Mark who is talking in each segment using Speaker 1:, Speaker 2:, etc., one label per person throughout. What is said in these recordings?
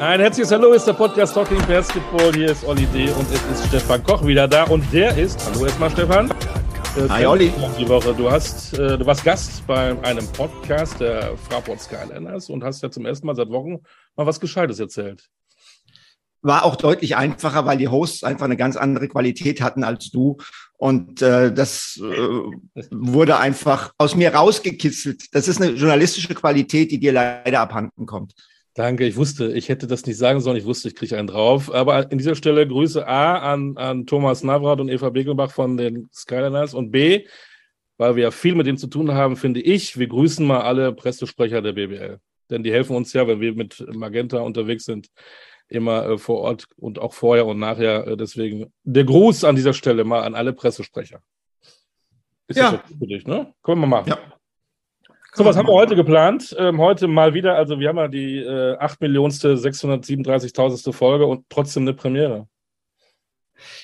Speaker 1: Ein herzliches Hallo, ist der Podcast Talking Basketball. Hier ist Olli D. und es ist Stefan Koch wieder da. Und der ist, hallo erstmal Stefan. Äh,
Speaker 2: Hi, Olli.
Speaker 1: Die Woche. Du, hast, äh, du warst Gast bei einem Podcast der Fraport Skyliners und hast ja zum ersten Mal seit Wochen mal was Gescheites erzählt.
Speaker 2: War auch deutlich einfacher, weil die Hosts einfach eine ganz andere Qualität hatten als du. Und äh, das äh, wurde einfach aus mir rausgekitzelt. Das ist eine journalistische Qualität, die dir leider abhanden kommt.
Speaker 1: Danke, ich wusste, ich hätte das nicht sagen sollen. Ich wusste, ich kriege einen drauf. Aber in dieser Stelle Grüße A an, an Thomas Navrat und Eva Begelbach von den Skyliners und B, weil wir ja viel mit denen zu tun haben, finde ich, wir grüßen mal alle Pressesprecher der BBL. Denn die helfen uns ja, wenn wir mit Magenta unterwegs sind, immer äh, vor Ort und auch vorher und nachher. Äh, deswegen der Gruß an dieser Stelle mal an alle Pressesprecher. Ist
Speaker 2: Ja.
Speaker 1: das für dich, ne? Können wir machen.
Speaker 2: Ja.
Speaker 1: So, was haben wir heute geplant? Ähm, heute mal wieder, also wir haben ja die äh, 8 Millionste, 637.000. Folge und trotzdem eine Premiere.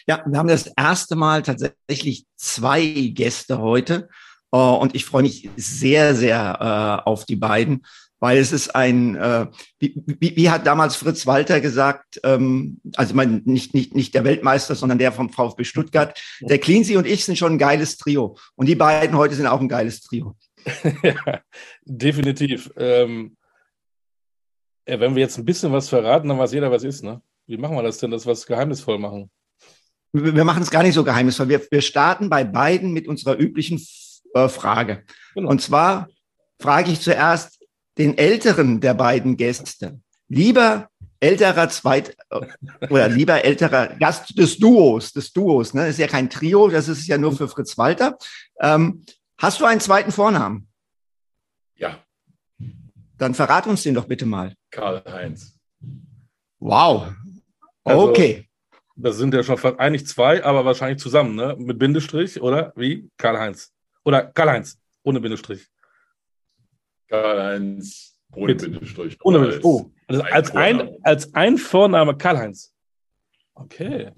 Speaker 2: Ja, wir haben das erste Mal tatsächlich zwei Gäste heute. Äh, und ich freue mich sehr, sehr äh, auf die beiden, weil es ist ein, äh, wie, wie, wie hat damals Fritz Walter gesagt, ähm, also ich meine, nicht, nicht, nicht der Weltmeister, sondern der vom VfB Stuttgart, der Cleansey und ich sind schon ein geiles Trio. Und die beiden heute sind auch ein geiles Trio.
Speaker 1: ja, definitiv. Ähm, ja, wenn wir jetzt ein bisschen was verraten, dann weiß jeder, was ist, ne? Wie machen wir das denn, dass wir es geheimnisvoll machen?
Speaker 2: Wir wir machen es gar nicht so geheimnisvoll. Wir, wir starten bei beiden mit unserer üblichen äh, Frage.
Speaker 1: Genau.
Speaker 2: Und zwar frage ich zuerst den älteren der beiden Gäste. Lieber älterer Zweit äh, oder lieber älterer Gast des Duos, des Duos, ne? Das ist ja kein Trio, das ist ja nur für Fritz Walter. Ähm, hast du einen zweiten Vornamen?
Speaker 3: Ja,
Speaker 2: Dann verrat uns den doch bitte mal.
Speaker 3: Karl-Heinz.
Speaker 2: Wow.
Speaker 1: Also-
Speaker 2: Okay.
Speaker 1: Das sind ja schon fast eigentlich zwei, aber wahrscheinlich zusammen, ne? Mit Bindestrich, oder? Wie? Karl-Heinz. Oder Karl-Heinz, ohne Bindestrich.
Speaker 3: Karl-Heinz ohne
Speaker 1: Mit-
Speaker 3: Bindestrich.
Speaker 1: Ohne Bindestrich. Oh, also
Speaker 3: ein
Speaker 1: als, ein,
Speaker 3: Vorname.
Speaker 1: als ein Vorname Karl-Heinz. Okay.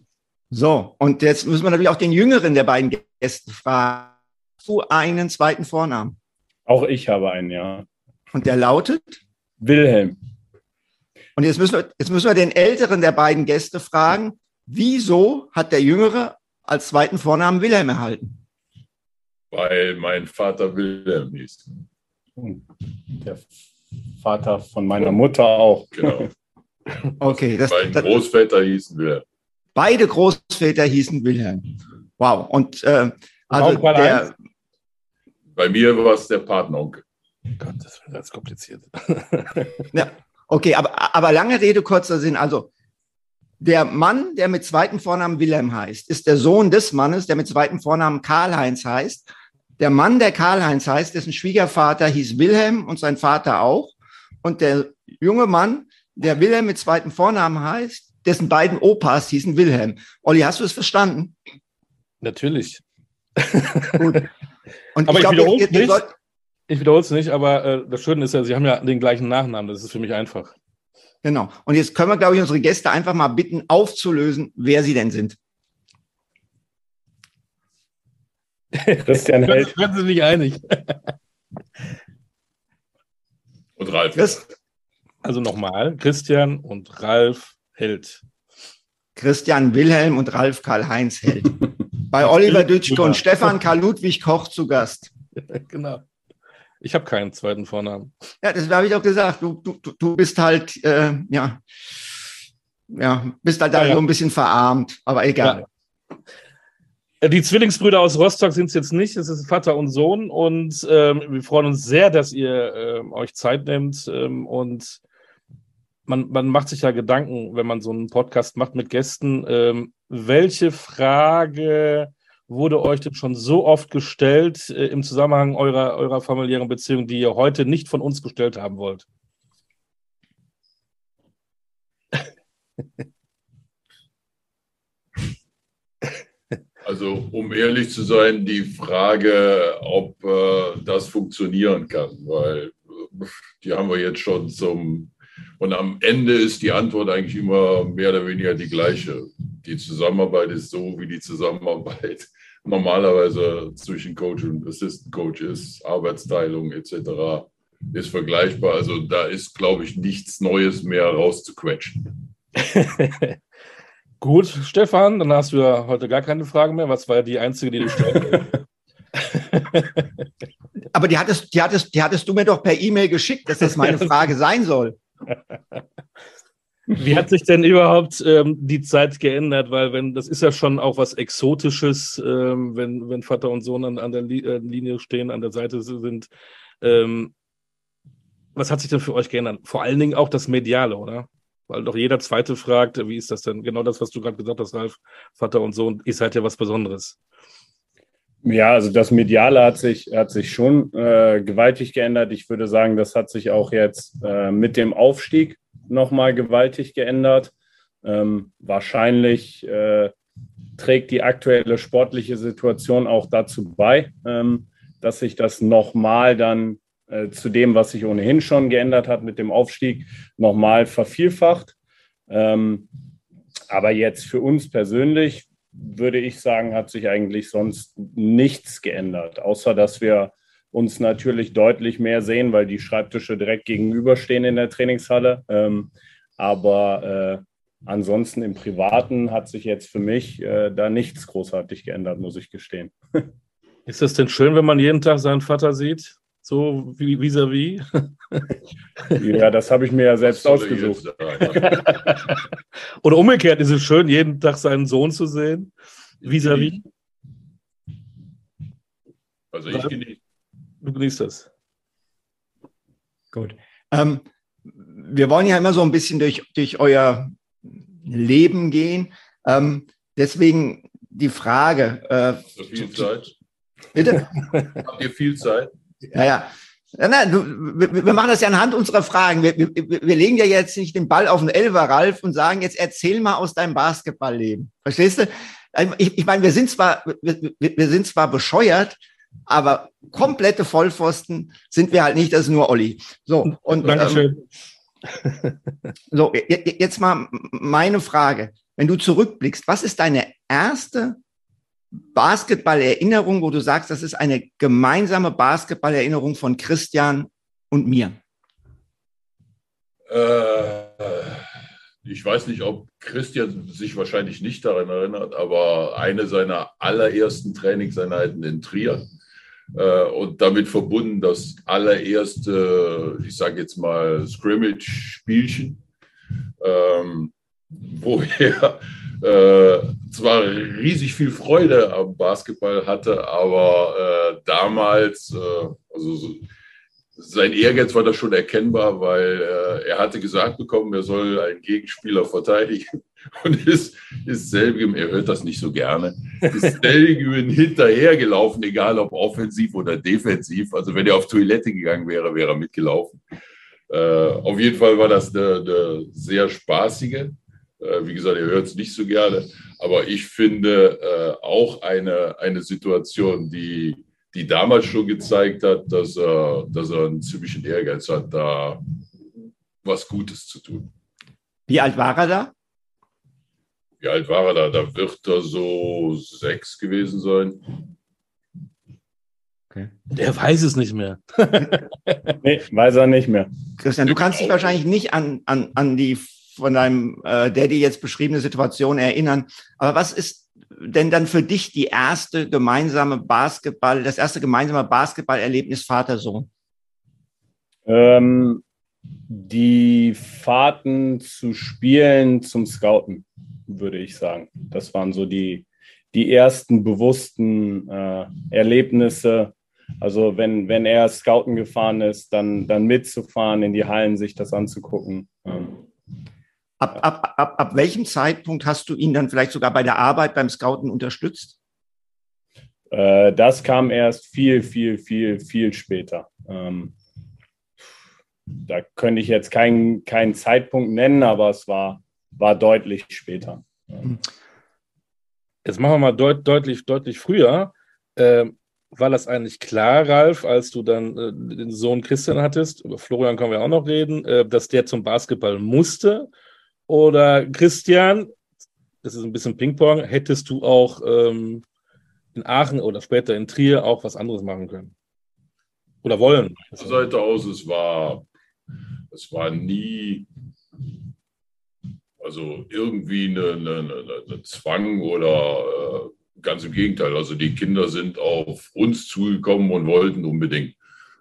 Speaker 2: So, und jetzt müssen wir natürlich auch den jüngeren der beiden Gäste fragen. Du einen zweiten Vornamen?
Speaker 4: Auch ich habe einen, ja.
Speaker 2: Und der lautet?
Speaker 4: Wilhelm.
Speaker 2: Und jetzt müssen wir, jetzt müssen wir den älteren der beiden Gäste fragen, wieso hat der Jüngere als zweiten Vornamen Wilhelm erhalten?
Speaker 3: Weil mein Vater Wilhelm hieß.
Speaker 4: Und der Vater von meiner Mutter auch.
Speaker 3: Genau.
Speaker 2: Okay, das,
Speaker 3: Meine
Speaker 2: das,
Speaker 3: Großväter hießen Wilhelm.
Speaker 2: beide Großväter hießen Wilhelm. Wow. Und äh, also der,
Speaker 3: Bei mir war es der Patenonkel.
Speaker 1: Gott, das wird ganz kompliziert.
Speaker 2: ja, okay, aber, aber lange Rede, kurzer Sinn. Also der Mann, der mit zweiten Vornamen Wilhelm heißt, ist der Sohn des Mannes, der mit zweiten Vornamen Karl-Heinz heißt. Der Mann, der Karl-Heinz heißt, dessen Schwiegervater hieß Wilhelm und sein Vater auch. Und der junge Mann, der Wilhelm mit zweiten Vornamen heißt, dessen beiden Opas hießen Wilhelm. Olli, hast du es verstanden?
Speaker 1: Natürlich.
Speaker 2: Gut. Und
Speaker 1: Aber ich wiederhol's
Speaker 2: ihr- ihr
Speaker 1: nicht.
Speaker 2: sollt-
Speaker 1: Ich wiederhole es nicht, aber äh, das Schöne ist ja, Sie haben ja den gleichen Nachnamen. Das ist für mich einfach.
Speaker 2: Genau. Und jetzt können wir, glaube ich, unsere Gäste einfach mal bitten, aufzulösen, wer sie denn sind.
Speaker 4: Christian Held.
Speaker 1: Werden Sie nicht einig.
Speaker 3: Und Ralf.
Speaker 2: Chris,
Speaker 1: Also nochmal, Christian und Ralf Held.
Speaker 2: Christian Wilhelm und Ralf Karl-Heinz Held. Bei Oliver Dütschke und. Stefan Karl Ludwig Koch zu Gast.
Speaker 1: genau. Ich habe keinen zweiten Vornamen.
Speaker 2: Ja, das habe ich doch gesagt. Du, du, du- bist halt, äh, ja, ja, bist halt da
Speaker 1: Ja, ja.
Speaker 2: so ein bisschen verarmt, aber egal.
Speaker 1: Äh, Die Zwillingsbrüder aus Rostock sind es jetzt nicht. Es ist Vater und Sohn. Und ähm, wir freuen uns sehr, dass ihr ähm, euch Zeit nehmt. Ähm, und man, man macht sich ja Gedanken, wenn man so einen Podcast macht mit Gästen. Welche Frage wurde euch denn schon so oft gestellt äh, im Zusammenhang eurer, eurer familiären Beziehung, die ihr heute nicht von uns gestellt haben wollt?
Speaker 3: Also, um ehrlich zu sein, die Frage, ob äh, das funktionieren kann, weil äh, die haben wir jetzt schon zum. Und am Ende ist die Antwort eigentlich immer mehr oder weniger die gleiche. Die Zusammenarbeit ist so, wie die Zusammenarbeit normalerweise zwischen Coach und Assistant Coach ist, Arbeitsteilung etc. ist vergleichbar. Also da ist, glaube ich, nichts Neues mehr rauszuquetschen.
Speaker 1: Gut, Stefan, dann hast du ja heute gar keine Frage mehr. Was war ja die einzige, die du stellen
Speaker 2: Aber die hattest, die, hattest, die hattest du mir doch per E-Mail geschickt, dass das meine Frage sein soll.
Speaker 1: Wie hat sich denn überhaupt ähm, die Zeit geändert? Weil wenn das ist ja schon auch was Exotisches, ähm, wenn, wenn Vater und Sohn an, an der Li äh, Linie stehen, an der Seite sind. Ähm, was hat sich denn für euch geändert? Vor allen Dingen auch das Mediale, oder? Weil doch jeder Zweite fragt, wie ist das denn? Genau das, was du gerade gesagt hast, Ralf, Vater und Sohn, ihr seid ja was Besonderes.
Speaker 4: Ja, also das Mediale hat sich, hat sich schon äh, gewaltig geändert. Ich würde sagen, das hat sich auch jetzt äh, mit dem Aufstieg nochmal gewaltig geändert. Ähm, wahrscheinlich äh, trägt die aktuelle sportliche Situation auch dazu bei, ähm, dass sich das nochmal dann äh, zu dem, was sich ohnehin schon geändert hat mit dem Aufstieg, nochmal vervielfacht. Ähm, aber jetzt für uns persönlich würde ich sagen, hat sich eigentlich sonst nichts geändert, außer dass wir uns natürlich deutlich mehr sehen, weil die Schreibtische direkt gegenüberstehen in der Trainingshalle. Ähm, aber äh, ansonsten im Privaten hat sich jetzt für mich äh, da nichts großartig geändert, muss ich gestehen.
Speaker 1: Ist das denn schön, wenn man jeden Tag seinen Vater sieht? So wie vis-à-vis?
Speaker 4: -vis? ja, das habe ich mir ja selbst ausgesucht.
Speaker 1: Oder umgekehrt ist es schön, jeden Tag seinen Sohn zu sehen. Vis-à-vis? -vis?
Speaker 3: Also ich genieße.
Speaker 1: Du genießt das.
Speaker 2: Gut. Ähm, wir wollen ja immer so ein bisschen durch, durch euer Leben gehen. Ähm, deswegen die Frage. Äh,
Speaker 3: viel Zeit.
Speaker 2: Bitte?
Speaker 3: Habt ihr viel Zeit?
Speaker 2: Ja, ja. Nein, du, wir, wir, machen das ja anhand unserer Fragen. Wir, wir, wir, legen ja jetzt nicht den Ball auf den Elfer, Ralf, und sagen, jetzt erzähl mal aus deinem Basketballleben. Verstehst du? Also, ich, ich meine, wir sind zwar, wir, wir sind zwar bescheuert, aber komplette Vollpfosten sind wir halt nicht, das ist nur Olli. So, und
Speaker 1: Dankeschön.
Speaker 2: Ähm, so, jetzt mal meine Frage. Wenn du zurückblickst, was ist deine erste Basketball-Erinnerung, wo du sagst, das ist eine gemeinsame Basketball-Erinnerung von Christian und mir?
Speaker 3: Äh, ich weiß nicht, ob Christian sich wahrscheinlich nicht daran erinnert, aber eine seiner allerersten Trainingseinheiten in Trier äh, und damit verbunden das allererste, ich sage jetzt mal, Scrimmage-Spielchen, ähm, wo er äh, zwar riesig viel Freude am Basketball hatte, aber äh, damals, äh, also so, sein Ehrgeiz war da schon erkennbar, weil äh, er hatte gesagt bekommen, er soll einen Gegenspieler verteidigen und ist, ist selbigem, er hört das nicht so gerne, ist selbigem hinterhergelaufen, egal ob offensiv oder defensiv. Also wenn er auf Toilette gegangen wäre, wäre er mitgelaufen. Äh, auf jeden Fall war das eine, eine sehr spaßige wie gesagt, ihr hört es nicht so gerne, aber ich finde äh, auch eine, eine Situation, die, die damals schon gezeigt hat, dass er, dass er einen ziemlichen Ehrgeiz hat, da was Gutes zu tun.
Speaker 2: Wie alt war er da?
Speaker 3: Wie alt war er da? Da wird er so sechs gewesen sein.
Speaker 1: Okay. Der weiß es nicht mehr.
Speaker 4: nee, weiß er nicht mehr.
Speaker 2: Christian, du kannst dich wahrscheinlich nicht an, an, an die von deinem äh, Daddy jetzt beschriebene Situation erinnern. Aber was ist denn dann für dich die erste gemeinsame Basketball, das erste gemeinsame Basketballerlebnis Vater-Sohn?
Speaker 4: Ähm, die Fahrten zu Spielen zum Scouten, würde ich sagen. Das waren so die, die ersten bewussten äh, Erlebnisse. Also wenn, wenn er Scouten gefahren ist, dann, dann mitzufahren, in die Hallen, sich das anzugucken. Ähm,
Speaker 2: Ab, ab, ab, ab welchem Zeitpunkt hast du ihn dann vielleicht sogar bei der Arbeit beim Scouten unterstützt?
Speaker 4: Äh, das kam erst viel, viel, viel, viel später. Ähm, da könnte ich jetzt keinen keinen Zeitpunkt nennen, aber es war war deutlich später.
Speaker 1: Jetzt machen wir mal deut deutlich, deutlich früher. Ähm, war das eigentlich klar, Ralf, als du dann äh, den Sohn Christian hattest, über Florian können wir auch noch reden, äh, dass der zum Basketball musste? Oder Christian, das ist ein bisschen Ping-Pong, hättest du auch ähm, in Aachen oder später in Trier auch was anderes machen können? Oder wollen?
Speaker 3: Von der Seite aus, es war, es war nie also irgendwie eine Zwang oder äh, ganz im Gegenteil. Also die Kinder sind auf uns zugekommen und wollten unbedingt.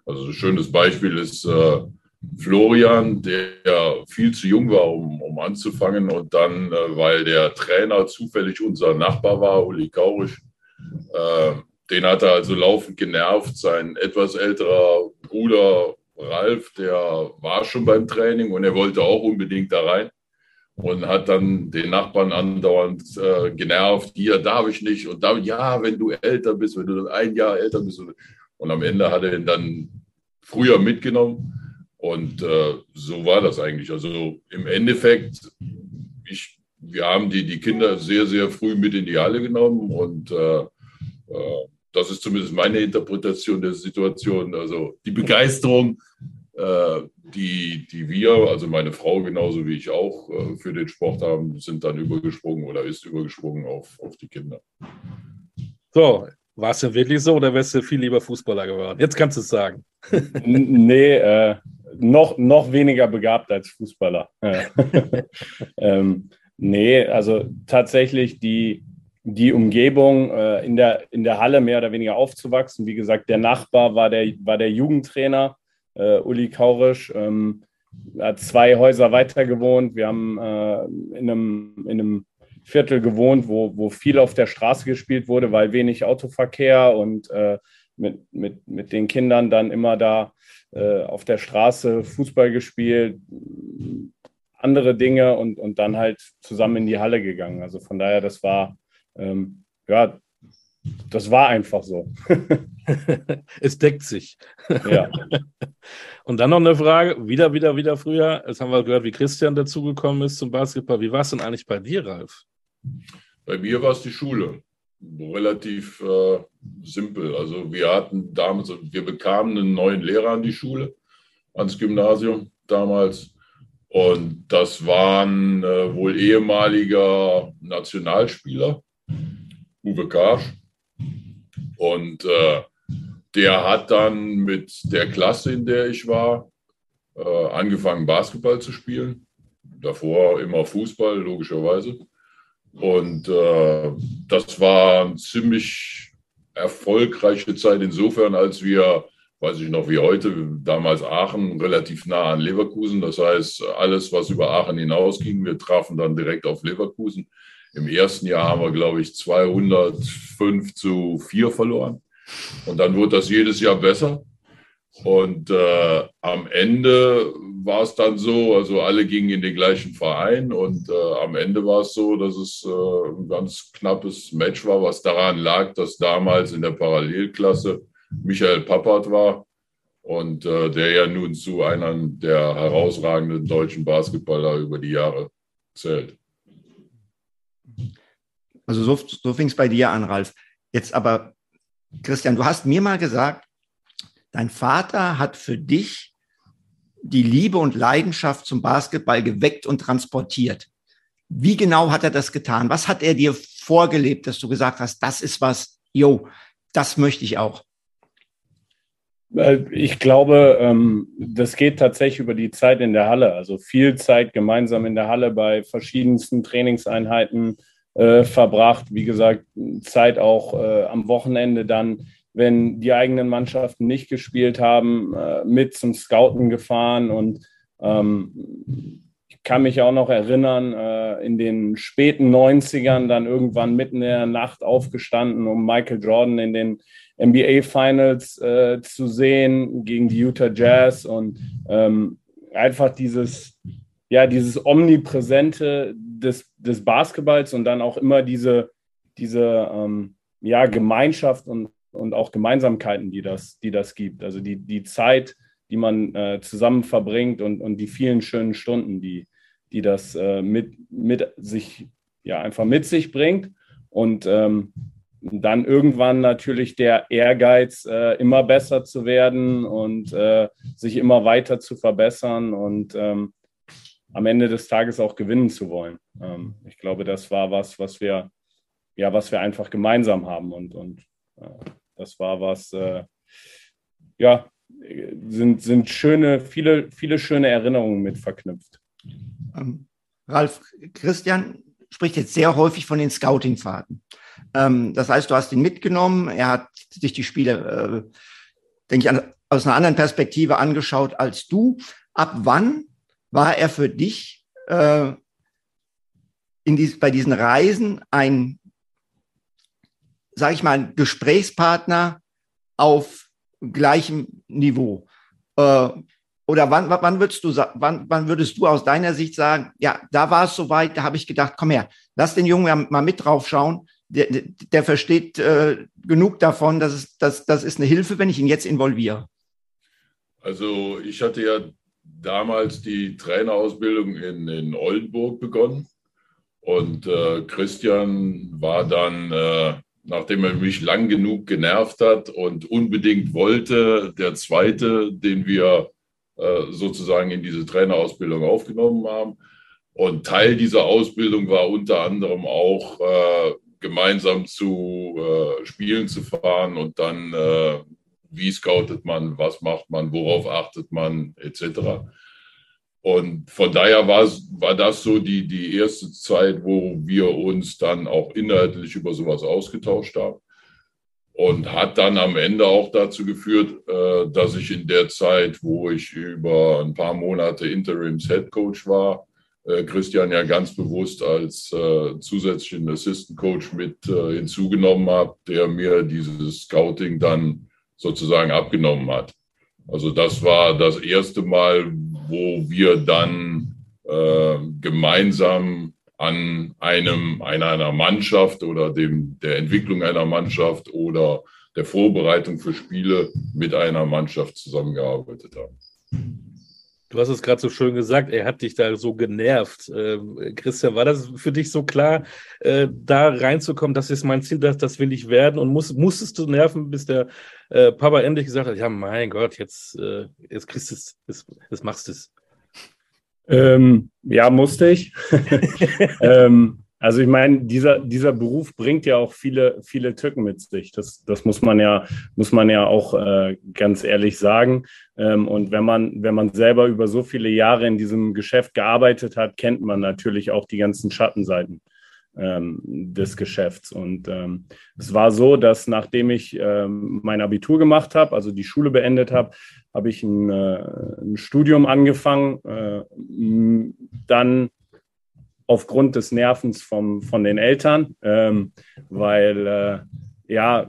Speaker 3: Also ein schönes Beispiel ist äh, Florian, der viel zu jung war, um, um anzufangen. Und dann, äh, weil der Trainer zufällig unser Nachbar war, Uli Kaurisch, äh, den hat er also laufend genervt. Sein etwas älterer Bruder Ralf, der war schon beim Training und er wollte auch unbedingt da rein und hat dann den Nachbarn andauernd äh, genervt, hier darf ich nicht und da, ja, wenn du älter bist, wenn du ein Jahr älter bist. Und am Ende hat er ihn dann früher mitgenommen und äh, so war das eigentlich. Also im Endeffekt, ich, wir haben die, die Kinder sehr, sehr früh mit in die Halle genommen und äh, äh das ist zumindest meine Interpretation der Situation. Also die Begeisterung äh, die, die wir, also meine Frau genauso wie ich auch, äh, für den Sport haben, sind dann übergesprungen oder ist übergesprungen auf, auf die Kinder.
Speaker 1: So, war es denn wirklich so oder wärst du viel lieber Fußballer geworden? Jetzt kannst du es sagen.
Speaker 4: nee, äh, noch, noch weniger begabt als Fußballer. ähm, nee, also tatsächlich die, die Umgebung äh, in, der, in der Halle mehr oder weniger aufzuwachsen. Wie gesagt, der Nachbar war der, war der Jugendtrainer äh, Uli Kaurisch. Ähm, hat zwei Häuser weiter gewohnt. Wir haben äh, in, einem, in einem Viertel gewohnt, wo, wo viel auf der Straße gespielt wurde, weil wenig Autoverkehr und äh, mit, mit, mit den Kindern dann immer da äh, auf der Straße Fußball gespielt, andere Dinge und, und dann halt zusammen in die Halle gegangen. Also von daher, das war, ähm, ja, das war einfach so.
Speaker 1: es deckt sich.
Speaker 4: Ja.
Speaker 1: Und dann noch eine Frage, wieder, wieder, wieder früher. Jetzt haben wir gehört, wie Christian dazugekommen ist zum Basketball. Wie war es denn eigentlich bei dir, Ralf?
Speaker 3: Bei mir war es die Schule. Relativ äh, simpel. Also wir hatten damals, wir bekamen einen neuen Lehrer an die Schule, ans Gymnasium damals. Und das war ein äh, wohl ehemaliger Nationalspieler, Uwe Karsch. Und äh, der hat dann mit der Klasse, in der ich war, äh, angefangen, Basketball zu spielen. Davor immer Fußball, logischerweise. Und äh, das war eine ziemlich erfolgreiche Zeit insofern, als wir, weiß ich noch wie heute, damals Aachen relativ nah an Leverkusen. Das heißt, alles, was über Aachen hinausging, wir trafen dann direkt auf Leverkusen. Im ersten Jahr haben wir, glaube ich, 205 zu 4 verloren. Und dann wurde das jedes Jahr besser. Und äh, am Ende war es dann so, also alle gingen in den gleichen Verein und äh, am Ende war es so, dass es äh, ein ganz knappes Match war, was daran lag, dass damals in der Parallelklasse Michael Pappert war und äh, der ja nun zu einem der herausragenden deutschen Basketballer über die Jahre zählt.
Speaker 2: Also so, so fing es bei dir an, Ralf. Jetzt aber, Christian, du hast mir mal gesagt, dein Vater hat für dich die Liebe und Leidenschaft zum Basketball geweckt und transportiert. Wie genau hat er das getan? Was hat er dir vorgelebt, dass du gesagt hast, das ist was, yo, das möchte ich auch?
Speaker 4: Ich glaube, ähm, das geht tatsächlich über die Zeit in der Halle. Also viel Zeit gemeinsam in der Halle bei verschiedensten Trainingseinheiten, äh, verbracht. Wie gesagt, Zeit auch äh, am Wochenende dann, wenn die eigenen Mannschaften nicht gespielt haben, äh, mit zum Scouten gefahren. Und ähm, ich kann mich auch noch erinnern, äh, in den späten 90ern dann irgendwann mitten in der Nacht aufgestanden, um Michael Jordan in den NBA Finals äh, zu sehen gegen die Utah Jazz und ähm, einfach dieses ja, dieses Omnipräsente des, des Basketballs und dann auch immer diese, diese ähm, ja, Gemeinschaft und, und auch Gemeinsamkeiten, die das, die das gibt. Also die, die Zeit, die man äh, zusammen verbringt und, und die vielen schönen Stunden, die, die das äh, mit, mit sich, ja, einfach mit sich bringt. Und ähm, dann irgendwann natürlich der Ehrgeiz, äh, immer besser zu werden und äh, sich immer weiter zu verbessern und ähm, am Ende des Tages auch gewinnen zu wollen. Ähm, ich glaube, das war was, was wir, ja, was wir einfach gemeinsam haben und, und äh, das war was, äh, ja, sind, sind schöne, viele, viele schöne Erinnerungen mit verknüpft.
Speaker 2: Ähm, Ralf, Christian spricht jetzt sehr häufig von den Scouting-Fahrten. Ähm, das heißt, du hast ihn mitgenommen, er hat sich die Spiele, äh, denke ich, an, aus einer anderen Perspektive angeschaut als du. Ab wann war er für dich äh, in dies, bei diesen Reisen ein, sage ich mal, Gesprächspartner auf gleichem Niveau? Äh, oder wann, wann, würdest du, wann, wann würdest du aus deiner Sicht sagen, ja, da war es soweit, da habe ich gedacht, komm her, lass den Jungen mal mit drauf schauen, der, der versteht äh, genug davon, dass es, dass, das ist eine Hilfe, wenn ich ihn jetzt involviere.
Speaker 3: Also ich hatte ja damals die Trainerausbildung in, in Oldenburg begonnen und äh, Christian war dann, äh, nachdem er mich lang genug genervt hat und unbedingt wollte, der zweite, den wir äh, sozusagen in diese Trainerausbildung aufgenommen haben. Und Teil dieser Ausbildung war unter anderem auch äh, gemeinsam zu äh, Spielen zu fahren und dann, äh, wie scoutet man, was macht man, worauf achtet man, etc. Und von daher war, war das so die, die erste Zeit, wo wir uns dann auch inhaltlich über sowas ausgetauscht haben. Und hat dann am Ende auch dazu geführt, äh, dass ich in der Zeit, wo ich über ein paar Monate Interims Head Coach war, äh, Christian ja ganz bewusst als äh, zusätzlichen Assistant Coach mit hinzugenommen habe, der mir dieses Scouting dann sozusagen abgenommen hat. Also das war das erste Mal, wo wir dann äh, gemeinsam an einem, einer Mannschaft oder dem, der Entwicklung einer Mannschaft oder der Vorbereitung für Spiele mit einer Mannschaft zusammengearbeitet haben.
Speaker 1: Du hast es gerade so schön gesagt, er hat dich da so genervt. Äh, Christian, war das für dich so klar, äh, da reinzukommen, das ist mein Ziel, das, das will ich werden? Und muss, musstest du nerven, bis der äh, Papa endlich gesagt hat, ja, mein Gott, jetzt, äh, jetzt kriegst du es, jetzt, jetzt machst du es.
Speaker 4: Ähm, ja, musste ich. ähm, also ich meine, dieser, dieser Beruf bringt ja auch viele, viele Tücken mit sich. Das, das muss man ja, muss man ja auch äh, ganz ehrlich sagen. Ähm, und wenn man, wenn man selber über so viele Jahre in diesem Geschäft gearbeitet hat, kennt man natürlich auch die ganzen Schattenseiten ähm, des Geschäfts. Und ähm, es war so, dass nachdem ich ähm, mein Abitur gemacht habe, also die Schule beendet habe, habe ich ein, äh, ein, Studium angefangen. Äh, dann aufgrund des Nervens vom, von den Eltern, ähm, weil äh, ja,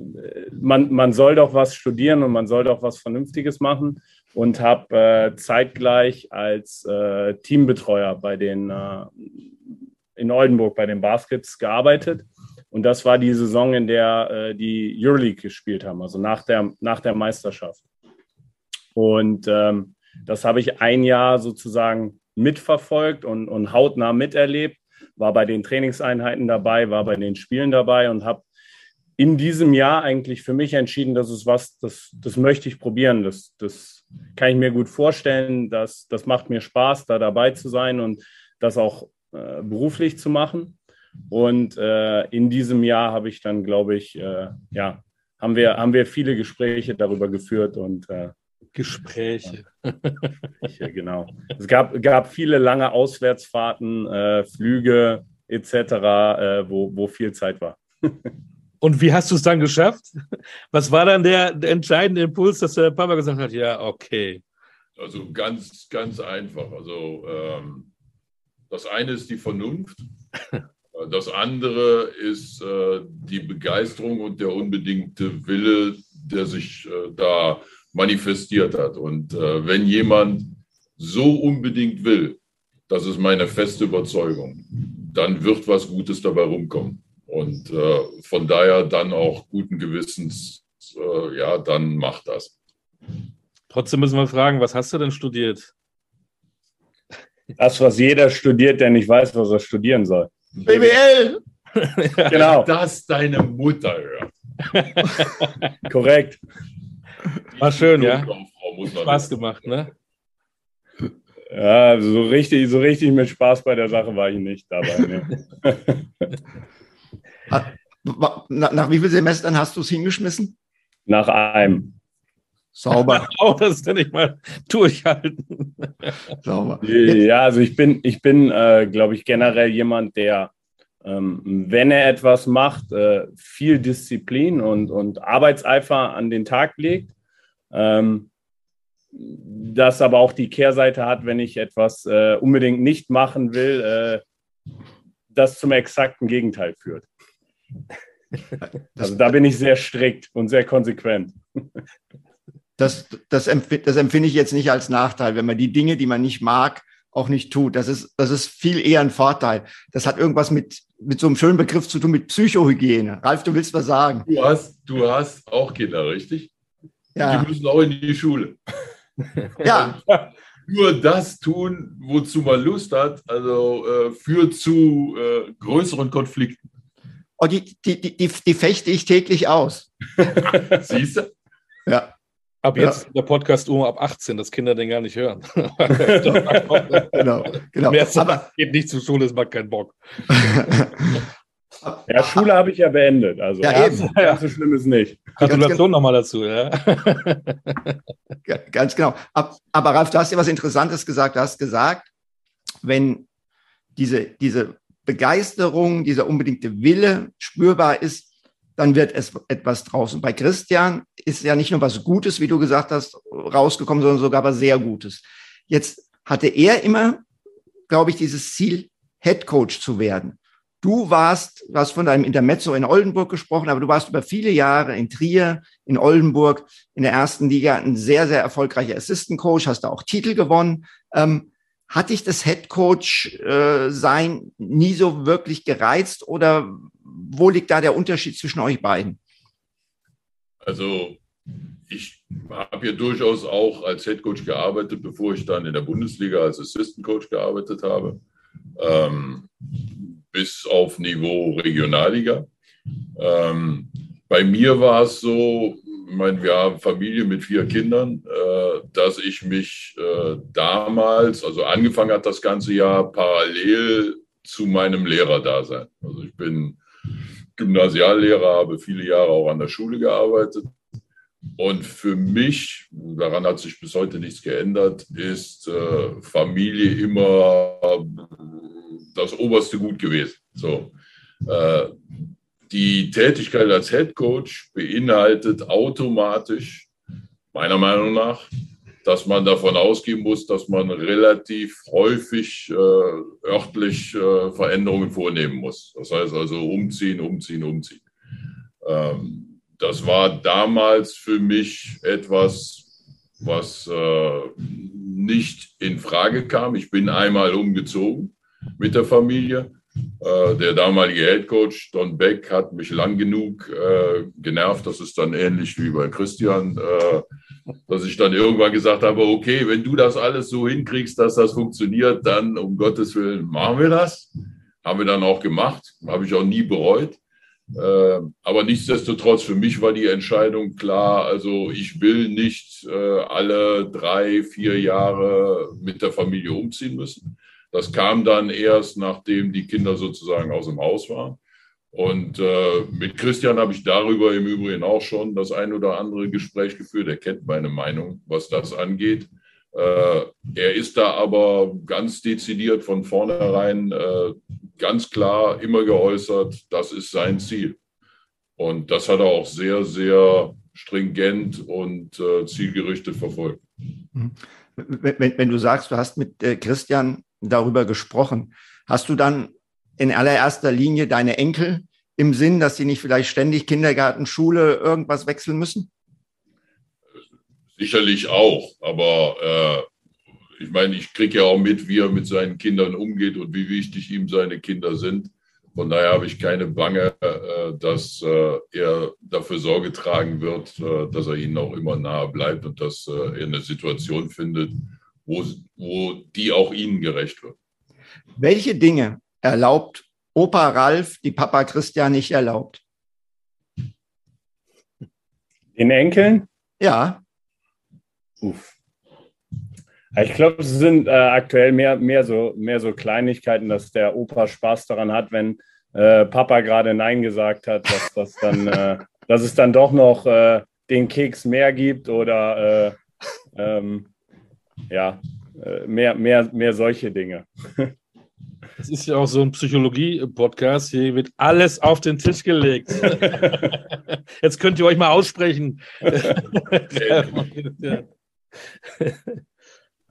Speaker 4: man, man soll doch was studieren und man soll doch was Vernünftiges machen und habe äh, zeitgleich als äh, Teambetreuer bei den äh, in Oldenburg bei den Baskets gearbeitet. Und das war die Saison, in der äh, die Euroleague gespielt haben, also nach der, nach der Meisterschaft. Und ähm, das habe ich ein Jahr sozusagen mitverfolgt und, und hautnah miterlebt, war bei den Trainingseinheiten dabei, war bei den Spielen dabei und habe in diesem Jahr eigentlich für mich entschieden, das ist was, das, das möchte ich probieren. Das, das kann ich mir gut vorstellen. Das, das macht mir Spaß, da dabei zu sein und das auch äh, beruflich zu machen. Und äh, in diesem Jahr habe ich dann, glaube ich, äh, ja, haben wir, haben wir viele Gespräche darüber geführt und
Speaker 1: Gespräche.
Speaker 4: Ja, genau. Es gab, gab viele lange Auswärtsfahrten, äh, Flüge etc., äh, wo, wo viel Zeit war.
Speaker 1: Und wie hast du es dann geschafft? Was war dann der, der, entscheidende Impuls, dass der Papa gesagt hat, ja, okay.
Speaker 3: Also ganz, ganz einfach. Also ähm, das eine ist die Vernunft. Das andere ist äh, die Begeisterung und der unbedingte Wille, der sich äh, da manifestiert hat. Und äh, wenn jemand so unbedingt will, das ist meine feste Überzeugung, dann wird was Gutes dabei rumkommen. Und äh, von daher dann auch guten Gewissens, äh, ja, dann macht das.
Speaker 1: Trotzdem müssen wir fragen, was hast du denn studiert?
Speaker 4: Das, was jeder studiert, der nicht weiß, was er studieren soll.
Speaker 2: BWL!
Speaker 4: Genau,
Speaker 3: Das deine Mutter hört.
Speaker 4: korrekt.
Speaker 1: War schön, ja. Spaß gemacht, ne?
Speaker 4: Ja, so richtig, so richtig mit Spaß bei der Sache war ich nicht dabei. Ne?
Speaker 2: Wa- Na, nach wie vielen Semestern hast du es hingeschmissen?
Speaker 4: Nach einem.
Speaker 2: Sauber,
Speaker 1: Auch das ist ja nicht mal durchhalten.
Speaker 2: sauber. Jetzt,
Speaker 4: Ja, also ich bin, ich bin, äh, glaube ich, generell jemand, der, ähm, wenn er etwas macht, äh, viel Disziplin und, und Arbeitseifer an den Tag legt. Ähm, das aber auch die Kehrseite hat, wenn ich etwas äh, unbedingt nicht machen will, äh, das zum exakten Gegenteil führt. Also da bin ich sehr strikt und sehr konsequent.
Speaker 2: das, das, empf das empfinde ich jetzt nicht als Nachteil, wenn man die Dinge, die man nicht mag, auch nicht tut. Das ist, das ist viel eher ein Vorteil. Das hat irgendwas mit, mit so einem schönen Begriff zu tun, mit Psychohygiene. Ralf, du willst was sagen?
Speaker 3: Du hast, du hast auch Kinder, richtig?
Speaker 2: Ja,
Speaker 3: Die müssen auch in die Schule.
Speaker 2: ja,
Speaker 3: Nur das tun, wozu man Lust hat, also äh, führt zu äh, größeren Konflikten.
Speaker 2: oh, die, die, die, die, die fechte ich täglich aus.
Speaker 3: Siehst du?
Speaker 2: Ja,
Speaker 1: Ab
Speaker 2: Ja.
Speaker 1: jetzt ist der Podcast nur ab 18, dass Kinder den gar nicht hören.
Speaker 2: genau, genau.
Speaker 1: Wer sagt,
Speaker 2: Aber,
Speaker 1: geht nicht zur Schule, das macht keinen Bock.
Speaker 4: Ja, Schule habe ich ja beendet. Also
Speaker 2: Ja,
Speaker 4: ganz,
Speaker 2: eben.
Speaker 4: ganz so schlimm ist nicht.
Speaker 1: Gratulation nochmal dazu. Ja.
Speaker 2: Ja, ganz genau. Ab- Aber Ralf, du hast ja was Interessantes gesagt. Du hast gesagt, wenn diese, diese Begeisterung, dieser unbedingte Wille spürbar ist, dann wird es etwas draus. Und bei Christian ist ja nicht nur was Gutes, wie du gesagt hast, rausgekommen, sondern sogar was sehr Gutes. Jetzt hatte er immer, glaube ich, dieses Ziel, Head Coach zu werden. Du warst, du hast von deinem Intermezzo in Oldenburg gesprochen, aber du warst über viele Jahre in Trier, in Oldenburg, in der ersten Liga ein sehr, sehr erfolgreicher Assistant Coach, hast da auch Titel gewonnen. Ähm, hat dich das Head Coach äh, sein nie so wirklich gereizt oder wo liegt da der Unterschied zwischen euch beiden?
Speaker 3: Also ich habe ja durchaus auch als Head Coach gearbeitet, bevor ich dann in der Bundesliga als Assistant Coach gearbeitet habe, ähm, bis auf Niveau Regionalliga. Ähm, bei mir war es so, ich meine, wir haben Familie mit vier Kindern, äh, dass ich mich äh, damals, also angefangen hat das ganze Jahr parallel zu meinem Lehrerdasein. Also ich bin Gymnasiallehrer, habe viele Jahre auch an der Schule gearbeitet. Und für mich, daran hat sich bis heute nichts geändert, ist äh, Familie immer das oberste Gut gewesen. So, äh, die Tätigkeit als Head Coach beinhaltet automatisch, meiner Meinung nach, dass man davon ausgehen muss, dass man relativ häufig äh, örtlich äh, Veränderungen vornehmen muss. Das heißt also umziehen, umziehen, umziehen. Ähm, das war damals für mich etwas, was äh, nicht in Frage kam. Ich bin einmal umgezogen mit der Familie. Äh, der damalige Head Coach Don Beck hat mich lang genug äh, genervt. Das ist dann ähnlich wie bei Christian, äh, dass ich dann irgendwann gesagt habe: Okay, wenn du das alles so hinkriegst, dass das funktioniert, dann um Gottes Willen machen wir das. Haben wir dann auch gemacht. Habe ich auch nie bereut. Äh, aber nichtsdestotrotz, für mich war die Entscheidung klar, also ich will nicht äh, alle drei, vier Jahre mit der Familie umziehen müssen. Das kam dann erst, nachdem die Kinder sozusagen aus dem Haus waren. Und äh, mit Christian habe ich darüber im Übrigen auch schon das ein oder andere Gespräch geführt. Er kennt meine Meinung, was das angeht. Äh, er ist da aber ganz dezidiert von vornherein äh, ganz klar immer geäußert, das ist sein Ziel. Und das hat er auch sehr, sehr stringent und äh, zielgerichtet verfolgt.
Speaker 2: Wenn, wenn, wenn du sagst, du hast mit äh, Christian darüber gesprochen, hast du dann in allererster Linie deine Enkel im Sinn, dass sie nicht vielleicht ständig Kindergarten, Schule, irgendwas wechseln müssen?
Speaker 3: Sicherlich auch, aber äh, ich meine, ich kriege ja auch mit, wie er mit seinen Kindern umgeht und wie wichtig ihm seine Kinder sind. Von daher habe ich keine Bange, äh, dass äh, er dafür Sorge tragen wird, äh, dass er ihnen auch immer nahe bleibt und dass äh, er eine Situation findet, wo, wo die auch ihnen gerecht wird.
Speaker 2: Welche Dinge erlaubt Opa Ralf, die Papa Christian nicht erlaubt?
Speaker 4: Den Enkeln?
Speaker 2: Ja.
Speaker 4: Uff. Ich glaube, es sind äh, aktuell mehr, mehr, so, mehr so Kleinigkeiten, dass der Opa Spaß daran hat, wenn äh, Papa gerade Nein gesagt hat, dass, das dann, äh, dass es dann doch noch äh, den Keks mehr gibt oder äh, ähm, ja, äh, mehr, mehr, mehr solche Dinge.
Speaker 1: Das ist ja auch so ein Psychologie-Podcast. Hier wird alles auf den Tisch gelegt. Jetzt könnt ihr euch mal aussprechen.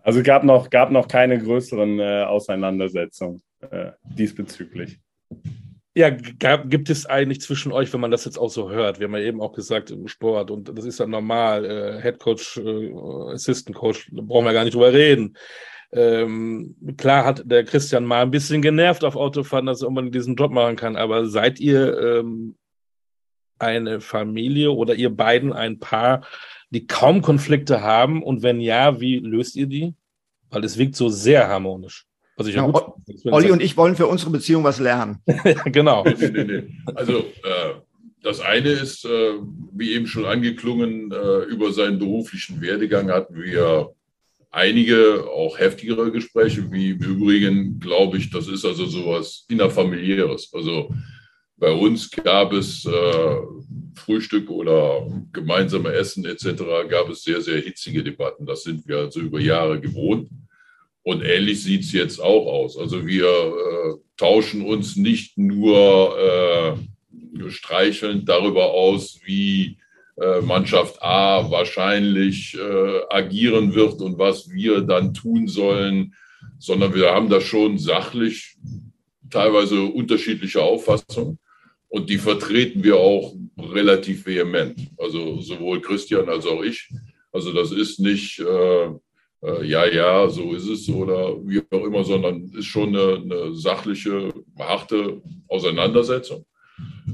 Speaker 4: Also gab noch, gab noch keine größeren äh, Auseinandersetzungen äh, diesbezüglich.
Speaker 1: Ja, gab, gibt es eigentlich zwischen euch, wenn man das jetzt auch so hört? Wir haben ja eben auch gesagt im Sport und das ist ja normal, äh, Head Coach, äh, Assistant Coach, da brauchen wir gar nicht drüber reden. Ähm, klar hat der Christian mal ein bisschen genervt auf Autofahren, dass er unbedingt diesen Job machen kann, aber seid ihr ähm, eine Familie oder ihr beiden ein Paar, die kaum Konflikte haben? Und wenn ja, wie löst ihr die? Weil es wirkt so sehr harmonisch.
Speaker 2: Was ich ja, gut Olli und ich wollen für unsere Beziehung was lernen.
Speaker 1: genau.
Speaker 3: Nee, nee, nee. Also äh, das eine ist, äh, wie eben schon angeklungen, äh, über seinen beruflichen Werdegang hatten wir einige auch heftigere Gespräche, wie im Übrigen, glaube ich, das ist also sowas innerfamiliäres. Also bei uns gab es äh, Frühstück oder gemeinsame Essen etc., gab es sehr, sehr hitzige Debatten. Das sind wir also über Jahre gewohnt. Und ähnlich sieht es jetzt auch aus. Also wir äh, tauschen uns nicht nur äh, streichelnd darüber aus, wie äh, Mannschaft A wahrscheinlich äh, agieren wird und was wir dann tun sollen, sondern wir haben da schon sachlich teilweise unterschiedliche Auffassungen. Und die vertreten wir auch relativ vehement. Also sowohl Christian als auch ich. Also das ist nicht, äh, äh, ja, ja, so ist es oder wie auch immer, sondern ist schon eine, eine sachliche, harte Auseinandersetzung.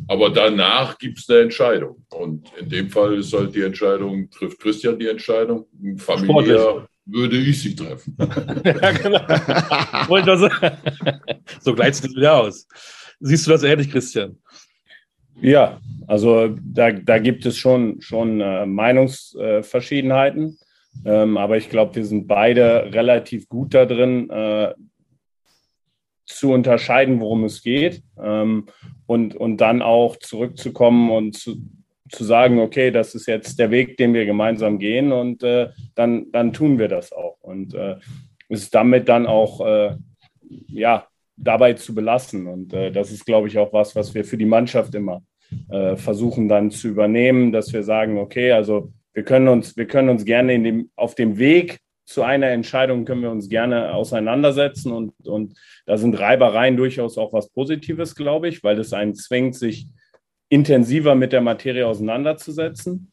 Speaker 3: Aber danach gibt es eine Entscheidung. Und in dem Fall ist halt die Entscheidung, trifft Christian die Entscheidung. Familiär Sportlich. würde ich sie treffen. ja,
Speaker 1: genau. so gleicht es wieder aus. Siehst du das ähnlich, Christian?
Speaker 4: Ja, also da, da gibt es schon, schon äh, Meinungsverschiedenheiten. Ähm, aber ich glaube, wir sind beide relativ gut da drin, äh, zu unterscheiden, worum es geht. Ähm, und, und dann auch zurückzukommen und zu, zu sagen, okay, das ist jetzt der Weg, den wir gemeinsam gehen und äh, dann, dann tun wir das auch. Und äh, ist damit dann auch, äh, ja, dabei zu belassen. Und äh, das ist, glaube ich, auch was, was wir für die Mannschaft immer äh, versuchen dann zu übernehmen, dass wir sagen, okay, also wir können uns, wir können uns gerne in dem, auf dem Weg zu einer Entscheidung können wir uns gerne auseinandersetzen und, und da sind Reibereien durchaus auch was Positives, glaube ich, weil es einen zwingt, sich intensiver mit der Materie auseinanderzusetzen.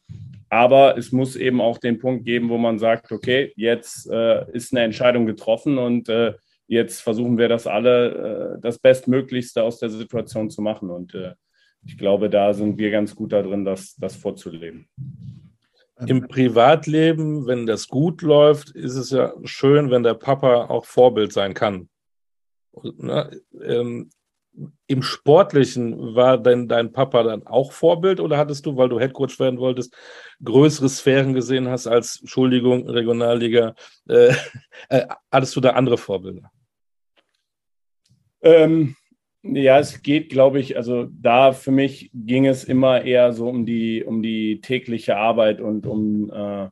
Speaker 4: Aber es muss eben auch den Punkt geben, wo man sagt, okay, jetzt äh, ist eine Entscheidung getroffen und äh, jetzt versuchen wir das alle, äh, das Bestmöglichste aus der Situation zu machen. Und äh, ich glaube, da sind wir ganz gut darin, das, das vorzuleben.
Speaker 1: Im Privatleben, wenn das gut läuft, ist es ja schön, wenn der Papa auch Vorbild sein kann. Ne, ähm, Im Sportlichen war denn dein Papa dann auch Vorbild oder hattest du, weil du Headcoach werden wolltest, größere Sphären gesehen hast als, Entschuldigung, Regionalliga, äh, äh, hattest du da andere Vorbilder?
Speaker 4: Ähm, ja, es geht, glaube ich, also da für mich ging es immer eher so um die, um die tägliche Arbeit und um äh,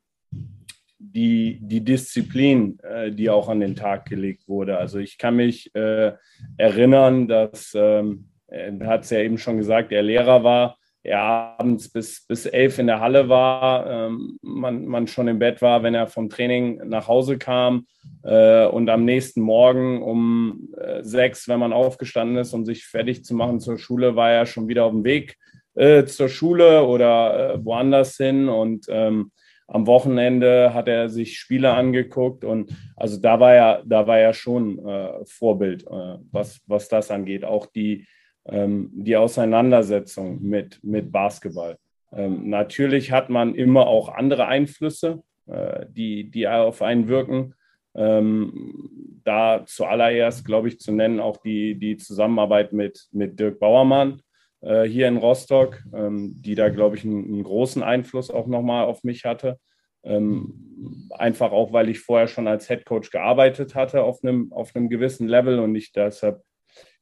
Speaker 4: die, die Disziplin, äh, die auch an den Tag gelegt wurde. Also ich kann mich äh, erinnern, dass, ähm, er hat es ja eben schon gesagt, er Lehrer war er abends bis, bis elf in der Halle war, ähm, man, man schon im Bett war, wenn er vom Training nach Hause kam äh, und am nächsten Morgen um äh, sechs, wenn man aufgestanden ist, um sich fertig zu machen zur Schule, war er schon wieder auf dem Weg äh, zur Schule oder äh, woanders hin und ähm, am Wochenende hat er sich Spiele angeguckt und also da war er, da war er schon äh, Vorbild, äh, was, was das angeht. Auch die, ähm, die Auseinandersetzung mit, mit Basketball. Ähm, natürlich hat man immer auch andere Einflüsse, äh, die, die auf einen wirken. Ähm, da zuallererst, glaube ich, zu nennen auch die, die Zusammenarbeit mit, mit Dirk Bauermann äh, hier in Rostock, ähm, die da, glaube ich, einen, einen, großen Einfluss auch nochmal auf mich hatte. Ähm, einfach auch, weil ich vorher schon als Head Coach gearbeitet hatte auf einem, auf einem gewissen Level und ich deshalb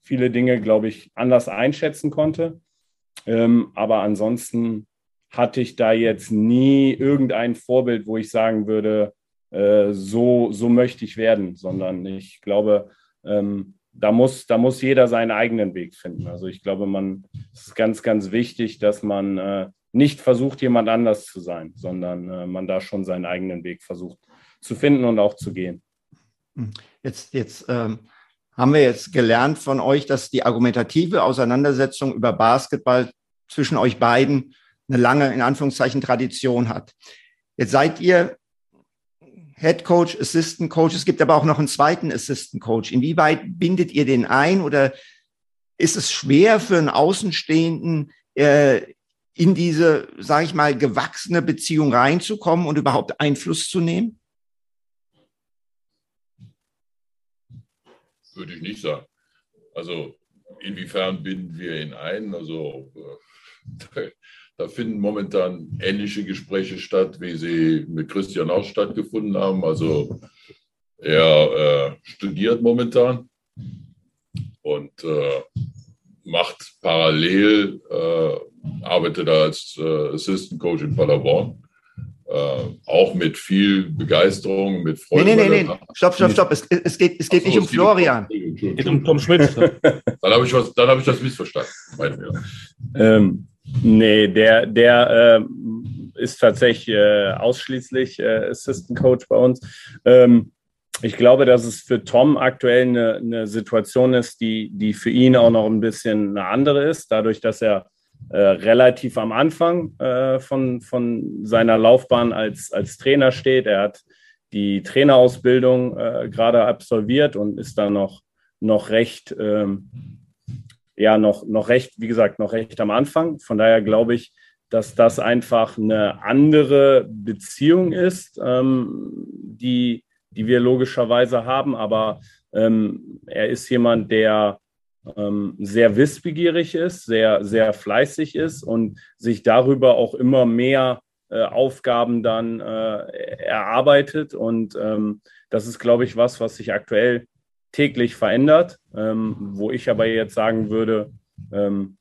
Speaker 4: viele Dinge, glaube ich, anders einschätzen konnte. Ähm, aber ansonsten hatte ich da jetzt nie irgendein Vorbild, wo ich sagen würde, äh, so, so möchte ich werden, sondern ich glaube, ähm, da, muss, da muss jeder seinen eigenen Weg finden. Also ich glaube, man es ist ganz, ganz wichtig, dass man äh, nicht versucht, jemand anders zu sein, sondern äh, man da schon seinen eigenen Weg versucht zu finden und auch zu gehen.
Speaker 2: Hm. Jetzt, jetzt ähm, haben wir jetzt gelernt von euch, dass die argumentative Auseinandersetzung über Basketball zwischen euch beiden eine lange, in Anführungszeichen, Tradition hat. Jetzt seid ihr Head Coach, Assistant Coach. Es gibt aber auch noch einen zweiten Assistant Coach. Inwieweit bindet ihr den ein oder ist es schwer für einen Außenstehenden, äh, in diese, sage ich mal, gewachsene Beziehung reinzukommen und überhaupt Einfluss zu nehmen?
Speaker 3: Würde ich nicht sagen. Also inwiefern binden wir ihn ein? Also äh, da finden momentan ähnliche Gespräche statt, wie sie mit Christian auch stattgefunden haben. Also er äh, studiert momentan und äh, macht parallel, äh, arbeitet als äh, Assistant Coach in Paderborn. Äh, auch mit viel Begeisterung, mit Freude.
Speaker 2: Nee, nee, nee, nee. Stopp, stopp, stopp. Es, es geht, es geht so, nicht um Florian. Es
Speaker 1: geht um Tom Schmidt.
Speaker 3: dann habe ich, hab ich das missverstanden.
Speaker 4: Ähm, Nee, der, der äh, ist tatsächlich äh, ausschließlich äh, Assistant Coach bei uns. Ähm, ich glaube, dass es für Tom aktuell eine, eine, Situation ist, die, die für ihn auch noch ein bisschen eine andere ist, dadurch, dass er äh, relativ am Anfang äh, von, von seiner Laufbahn als, als Trainer steht. Er hat die Trainerausbildung äh, gerade absolviert und ist da noch, noch recht ähm, ja noch, noch recht, wie gesagt, noch recht am Anfang. Von daher glaube ich, dass das einfach eine andere Beziehung ist, ähm, die, die wir logischerweise haben. Aber ähm, er ist jemand, der sehr wissbegierig ist, sehr, sehr fleißig ist und sich darüber auch immer mehr äh, Aufgaben dann äh, erarbeitet. Und ähm, das ist, glaube ich, was, was sich aktuell täglich verändert, ähm, wo ich aber jetzt sagen würde, ähm,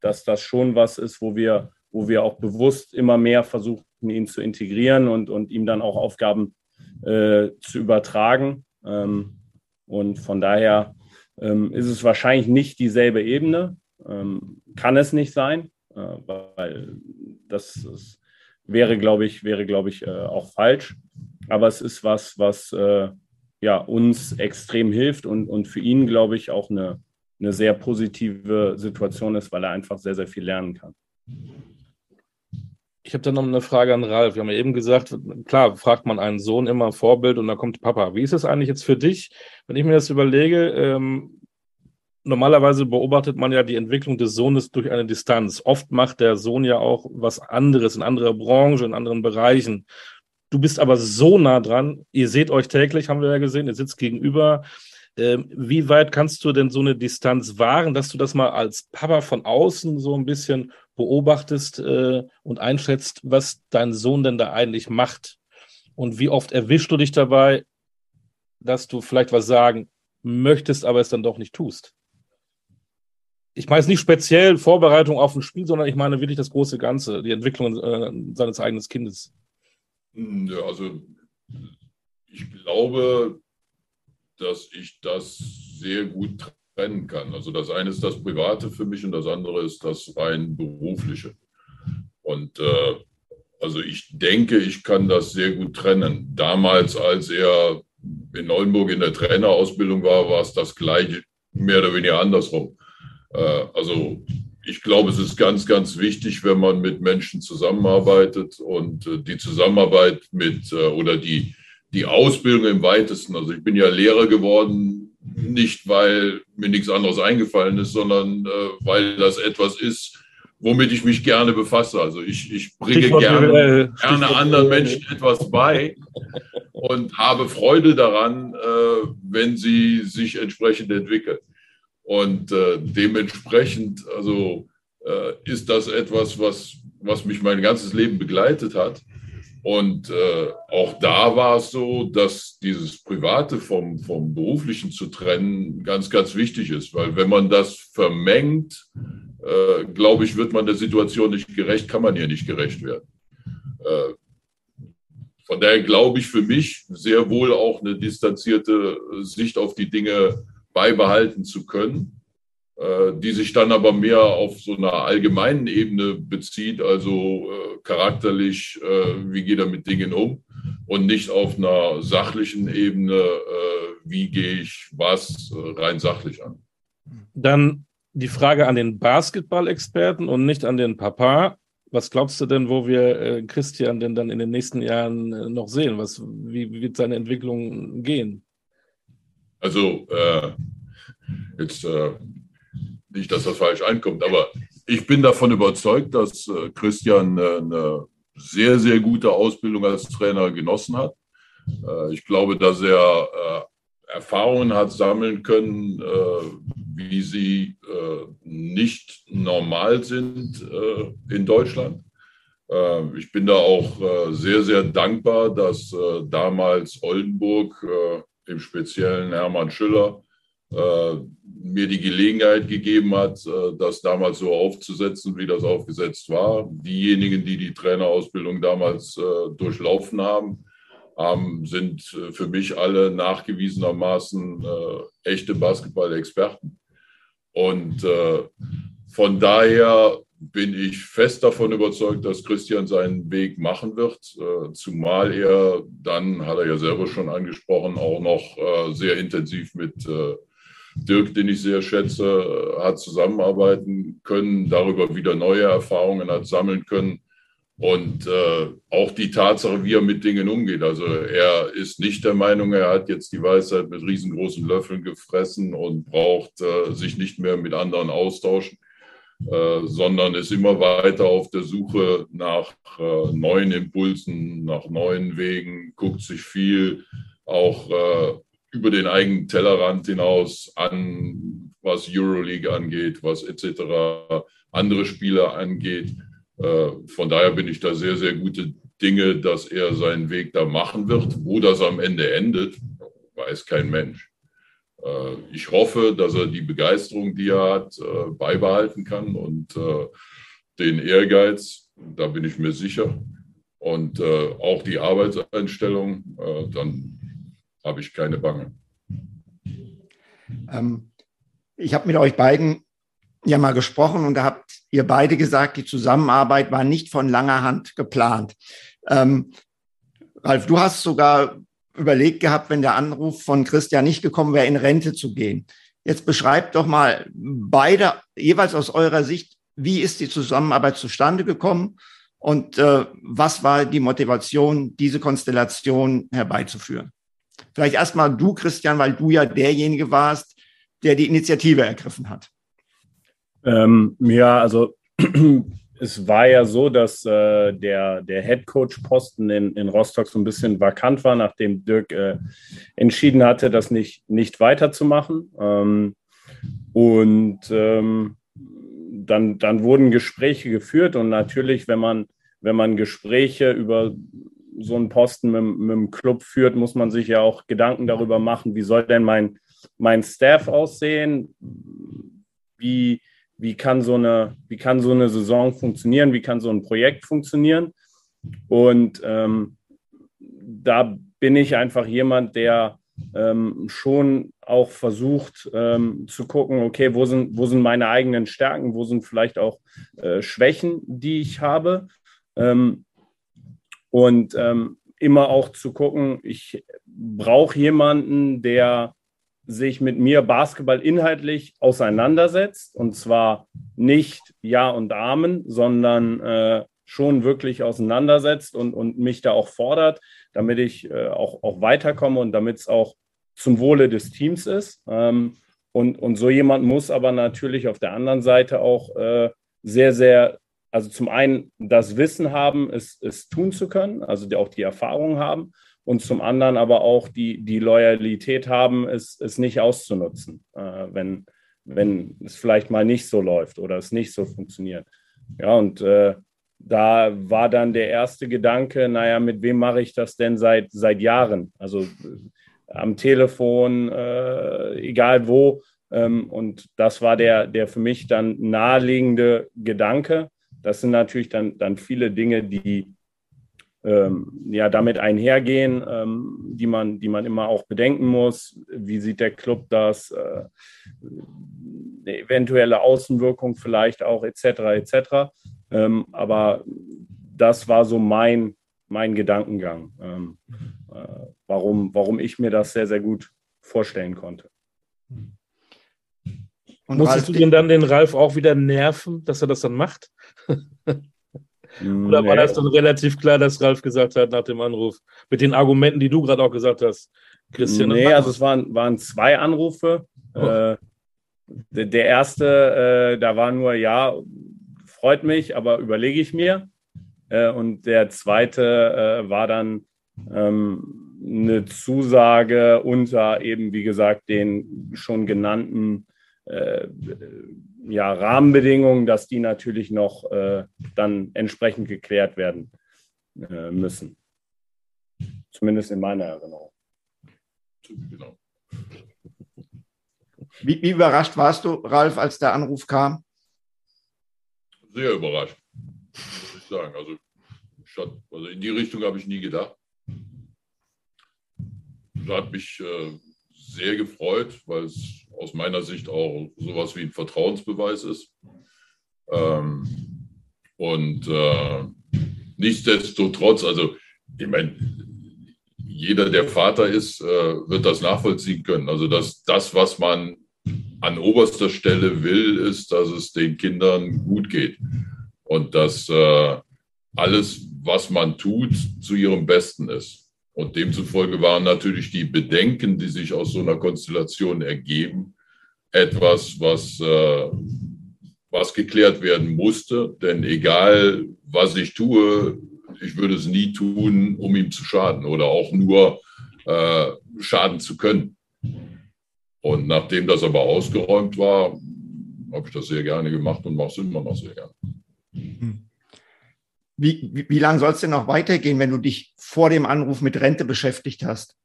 Speaker 4: dass das schon was ist, wo wir, wo wir auch bewusst immer mehr versuchen, ihn zu integrieren und, und ihm dann auch Aufgaben äh, zu übertragen. Ähm, und von daher ähm, ist es wahrscheinlich nicht dieselbe Ebene, ähm, kann es nicht sein, äh, weil das, das, wäre, glaube ich, wäre, glaube ich, äh, auch falsch. Aber es ist was, was äh, ja, uns extrem hilft und, und für ihn, glaube ich, auch eine, eine sehr positive Situation ist, weil er einfach sehr, sehr viel lernen kann.
Speaker 1: Ich habe dann noch eine Frage an Ralf. Wir haben ja eben gesagt, klar, fragt man einen Sohn immer Vorbild und dann kommt Papa. Wie ist es eigentlich jetzt für dich, wenn ich mir das überlege? Ähm, normalerweise beobachtet man ja die Entwicklung des Sohnes durch eine Distanz. Oft macht der Sohn ja auch was anderes in anderer Branche, in anderen Bereichen. Du bist aber so nah dran. Ihr seht euch täglich, haben wir ja gesehen. Ihr sitzt gegenüber. Ähm, wie weit kannst du denn so eine Distanz wahren, dass du das mal als Papa von außen so ein bisschen beobachtest äh, und einschätzt, was dein Sohn denn da eigentlich macht? Und wie oft erwischst du dich dabei, dass du vielleicht was sagen möchtest, aber es dann doch nicht tust? Ich meine es nicht speziell Vorbereitung auf ein Spiel, sondern ich meine wirklich das große Ganze, die Entwicklung äh, seines eigenen Kindes.
Speaker 3: Hm, ja, also ich glaube, dass ich das sehr gut trennen kann. Also das eine ist das Private für mich und das andere ist das rein berufliche. Und äh, also ich denke, ich kann das sehr gut trennen. Damals, als er in Oldenburg in der Trainerausbildung war, war es das gleiche, mehr oder weniger andersrum. Äh, also ich glaube, es ist ganz, ganz wichtig, wenn man mit Menschen zusammenarbeitet und äh, die Zusammenarbeit mit äh, oder die, die Ausbildung im weitesten. Also ich bin ja Lehrer geworden, nicht weil mir nichts anderes eingefallen ist, sondern äh, weil das etwas ist, womit ich mich gerne befasse. Also ich, ich bringe Stichwort gerne, gerne anderen Menschen etwas bei und habe Freude daran, äh, wenn sie sich entsprechend entwickeln. Und äh, dementsprechend, also äh, ist das etwas, was, was mich mein ganzes Leben begleitet hat. Und äh, auch da war es so, dass dieses Private vom, vom Beruflichen zu trennen ganz, ganz wichtig ist, weil wenn man das vermengt, äh, glaube ich, wird man der Situation nicht gerecht, kann man ihr nicht gerecht werden. Äh, von daher glaube ich für mich sehr wohl auch eine distanzierte Sicht auf die Dinge beibehalten zu können, die sich dann aber mehr auf so einer allgemeinen Ebene bezieht, also äh, charakterlich, äh, wie geht er mit Dingen um und nicht auf einer sachlichen Ebene, wie gehe ich was rein sachlich an.
Speaker 1: Dann die Frage an den Basketball-Experten und nicht an den Papa. Was glaubst du denn, wo wir äh, Christian denn dann in den nächsten Jahren äh, noch sehen? Was, wie, wie, wird seine Entwicklung gehen?
Speaker 3: Also, äh, jetzt äh, nicht, dass das falsch einkommt, aber ich bin davon überzeugt, dass äh, Christian äh, eine sehr, sehr gute Ausbildung als Trainer genossen hat. ich glaube, dass er Erfahrungen hat sammeln können, wie sie äh, nicht normal sind äh, in Deutschland. Äh, ich bin da auch äh, sehr, sehr dankbar, dass äh, damals Oldenburg, äh, im Speziellen Hermann Schüller, mir die Gelegenheit gegeben hat, das damals so aufzusetzen, wie das aufgesetzt war. Diejenigen, die die Trainerausbildung damals durchlaufen haben, sind für mich alle nachgewiesenermaßen echte Basketball-Experten. Und äh, von daher bin ich fest davon überzeugt, dass Christian seinen Weg machen wird, äh, zumal er dann, hat er ja selber schon angesprochen, auch noch äh, sehr intensiv mit äh, Dirk, den ich sehr schätze, hat zusammenarbeiten können, darüber wieder neue Erfahrungen hat sammeln können. Und äh, auch die Tatsache, wie er mit Dingen umgeht. Also er ist nicht der Meinung, er hat jetzt die Weisheit mit riesengroßen Löffeln gefressen und braucht äh, sich nicht mehr mit anderen austauschen, äh, sondern ist immer weiter auf der Suche nach äh, neuen Impulsen, nach neuen Wegen, guckt sich viel auch äh, über den eigenen Tellerrand hinaus an, was Euroleague angeht, was etc. andere Spieler angeht äh, von daher bin ich da sehr, sehr gute Dinge, dass er seinen Weg da machen wird. Wo das am Ende endet, weiß kein Mensch. Äh, ich hoffe, dass er die Begeisterung, die er hat, äh, beibehalten kann und den Ehrgeiz, da bin ich mir sicher. Und auch die Arbeitseinstellung, dann habe ich keine Bange.
Speaker 2: Ähm, ich habe mit euch beiden ja mal gesprochen und da habt ihr beide gesagt, die Zusammenarbeit war nicht von langer Hand geplant. Ähm, Ralf, du hast sogar überlegt gehabt, wenn der Anruf von Christian nicht gekommen wäre, in Rente zu gehen. Jetzt beschreibt doch mal beide jeweils aus eurer Sicht, wie ist die Zusammenarbeit zustande gekommen und äh, was war die Motivation, diese Konstellation herbeizuführen? Vielleicht erstmal du, Christian, weil du ja derjenige warst, der die Initiative ergriffen hat.
Speaker 4: Ähm, ja, also es war ja so, dass äh, der, der Head Coach Posten in, in Rostock so ein bisschen vakant war, nachdem Dirk äh, entschieden hatte, das nicht, nicht weiterzumachen. Ähm, und ähm, dann, dann wurden Gespräche geführt und natürlich, wenn man, wenn man Gespräche über so einen Posten mit, mit dem Club führt, muss man sich ja auch Gedanken darüber machen, wie soll denn mein, mein Staff aussehen? Wie, wie kann so eine, wie kann so eine Saison funktionieren, wie kann so ein Projekt funktionieren. Und ähm, da bin ich einfach jemand, der ähm, schon auch versucht ähm, zu gucken, okay, wo sind, wo sind meine eigenen Stärken, wo sind vielleicht auch äh, Schwächen, die ich habe. Ähm, und ähm, immer auch zu gucken, ich brauche jemanden, der sich mit mir Basketball inhaltlich auseinandersetzt. Und zwar nicht Ja und Amen, sondern äh, schon wirklich auseinandersetzt und, und mich da auch fordert, damit ich äh, auch, auch weiterkomme und damit es auch zum Wohle des Teams ist. Ähm, und, und so jemand muss aber natürlich auf der anderen Seite auch äh, sehr, sehr, also zum einen das Wissen haben, es, es tun zu können, also die, auch die Erfahrung haben und zum anderen aber auch die, die Loyalität haben, es, es nicht auszunutzen, äh, wenn, wenn es vielleicht mal nicht so läuft oder es nicht so funktioniert. Ja, und äh, da war dann der erste Gedanke, naja, mit wem mache ich das denn seit, seit Jahren? Also äh, am Telefon, äh, egal wo. Ähm, und das war der, der für mich dann naheliegende Gedanke. Das sind natürlich dann, dann viele Dinge, die ähm, ja damit einhergehen, ähm, die, man, die man immer auch bedenken muss. Wie sieht der Club das? Äh, eventuelle Außenwirkung vielleicht auch, etc. etc. Ähm, aber das war so mein, mein Gedankengang, ähm, äh, warum, warum ich mir das sehr, sehr gut vorstellen konnte.
Speaker 1: Und Musstest du denn dann den Ralf auch wieder nerven, dass er das dann macht? Oder war das dann relativ klar, dass Ralf gesagt hat nach dem Anruf, mit den Argumenten, die du gerade auch gesagt hast,
Speaker 4: Christian? Nee, also es waren, waren zwei Anrufe. Oh. Äh, der, der erste, äh, da war nur, ja, freut mich, aber überlege ich mir. Äh, und der zweite äh, war dann ähm, eine Zusage unter eben, wie gesagt, den schon genannten ja, Rahmenbedingungen, dass die natürlich noch äh, dann entsprechend geklärt werden äh, müssen. Zumindest in meiner Erinnerung.
Speaker 2: Genau. Wie, wie, überrascht warst du, Ralf, als der Anruf kam?
Speaker 3: sehr überrascht, muss ich sagen. Also, schon, also in die Richtung habe ich nie gedacht. Das hat mich äh, sehr gefreut, weil es aus meiner Sicht auch sowas wie ein Vertrauensbeweis ist. Ähm, und äh, nichtsdestotrotz, also ich meine, jeder, der Vater ist, äh, wird das nachvollziehen können. Also dass das, was man an oberster Stelle will, ist, dass es den Kindern gut geht und dass äh, alles, was man tut, zu ihrem Besten ist. Und demzufolge waren natürlich die Bedenken, die sich aus so einer Konstellation ergeben, etwas, was, äh, was geklärt werden musste. Denn egal, was ich tue, ich würde es nie tun, um ihm zu schaden oder auch nur äh, schaden zu können. Und nachdem das aber ausgeräumt war, habe ich das sehr gerne gemacht und mache es immer noch sehr gerne.
Speaker 2: Hm. Wie, wie, wie lange soll es denn noch weitergehen, wenn du dich vor dem Anruf mit Rente beschäftigt hast?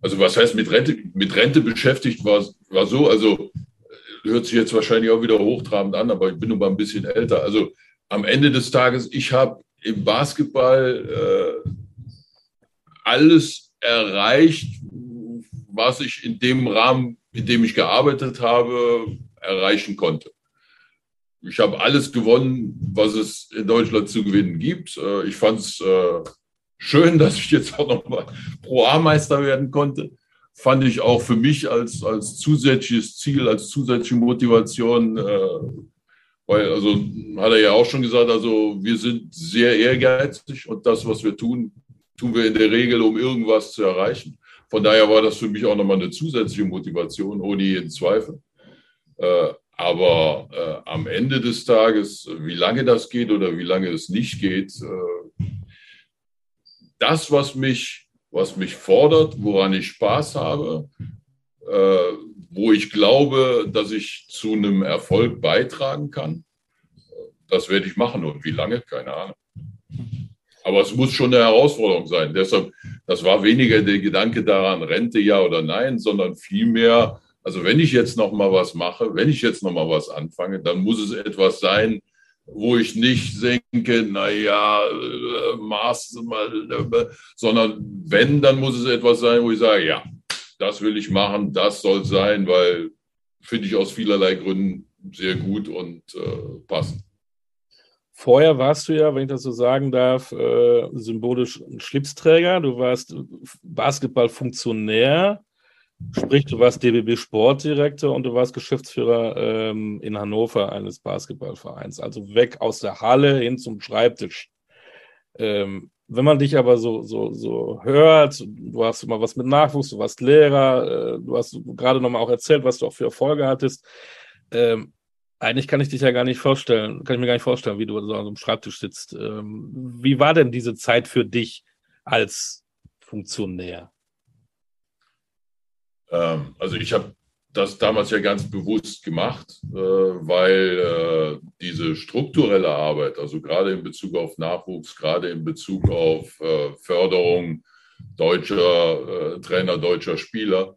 Speaker 3: Also was heißt mit Rente, mit Rente beschäftigt war, war so, also hört sich jetzt wahrscheinlich auch wieder hochtrabend an, aber ich bin nun mal ein bisschen älter. Also am Ende des Tages, ich habe im Basketball äh, alles erreicht, was ich in dem Rahmen, in dem ich gearbeitet habe, erreichen konnte. Ich habe alles gewonnen, was es in Deutschland zu gewinnen gibt. Äh, ich fand es äh, schön, dass ich jetzt auch nochmal Pro-A-Meister werden konnte. Fand ich auch für mich als, als zusätzliches Ziel, als zusätzliche Motivation, äh, weil, also hat er ja auch schon gesagt, also wir sind sehr ehrgeizig und das, was wir tun, tun wir in der Regel, um irgendwas zu erreichen. Von daher war das für mich auch nochmal eine zusätzliche Motivation, ohne jeden Zweifel. Aber äh, am Ende des Tages, wie lange das geht oder wie lange es nicht geht, äh, das, was mich, was mich fordert, woran ich Spaß habe, äh, wo ich glaube, dass ich zu einem Erfolg beitragen kann, das werde ich machen. Und wie lange? Keine Ahnung. Aber es muss schon eine Herausforderung sein. Deshalb, das war weniger der Gedanke daran, Rente ja oder nein, sondern vielmehr, also wenn ich jetzt noch mal was mache, wenn ich jetzt noch mal was anfange, dann muss es etwas sein, wo ich nicht denke, naja, äh, Maß äh, sondern wenn, dann muss es etwas sein, wo ich sage, ja, das will ich machen, das soll sein, weil finde ich aus vielerlei Gründen sehr gut und äh, passend.
Speaker 1: Vorher warst du ja, wenn ich das so sagen darf, äh, symbolisch ein Schlipsträger. Du warst Basketballfunktionär, sprich, du warst DBB Sportdirektor und du warst Geschäftsführer ähm, in Hannover eines Basketballvereins. Also weg aus der Halle hin zum Schreibtisch. Ähm, wenn man dich aber so, so, so hört, du hast immer was mit Nachwuchs, du warst Lehrer, äh, du hast gerade nochmal auch erzählt, was du auch für Erfolge hattest. Ähm, Eigentlich kann ich dich ja gar nicht vorstellen, kann ich mir gar nicht vorstellen, wie du so an so einem Schreibtisch sitzt. Ähm, wie war denn diese Zeit für dich als Funktionär?
Speaker 3: Ähm, also ich habe das damals ja ganz bewusst gemacht, äh, weil äh, diese strukturelle Arbeit, also gerade in Bezug auf Nachwuchs, gerade in Bezug auf äh, Förderung deutscher Trainer, deutscher Spieler,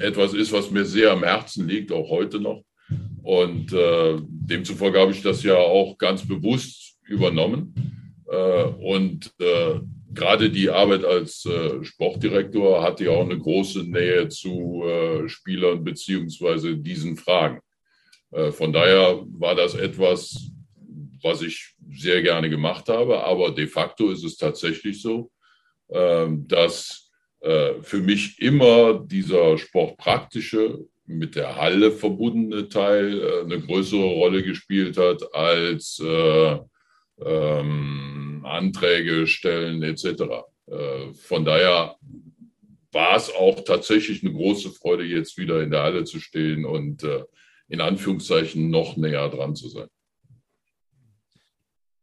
Speaker 3: etwas ist, was mir sehr am Herzen liegt, auch heute noch. Und demzufolge habe ich das ja auch ganz bewusst übernommen. und gerade die Arbeit als äh, Sportdirektor hatte ja auch eine große Nähe zu äh, Spielern beziehungsweise diesen Fragen. Äh, von daher war das etwas, was ich sehr gerne gemacht habe. Aber de facto ist es tatsächlich so, ähm, dass äh, für mich immer dieser sportpraktische mit der Halle verbundene Teil äh, eine größere Rolle gespielt hat als äh, ähm, Anträge stellen etc. Äh, von daher war es auch tatsächlich eine große Freude, jetzt wieder in der Halle zu stehen und äh, in Anführungszeichen noch näher dran zu sein.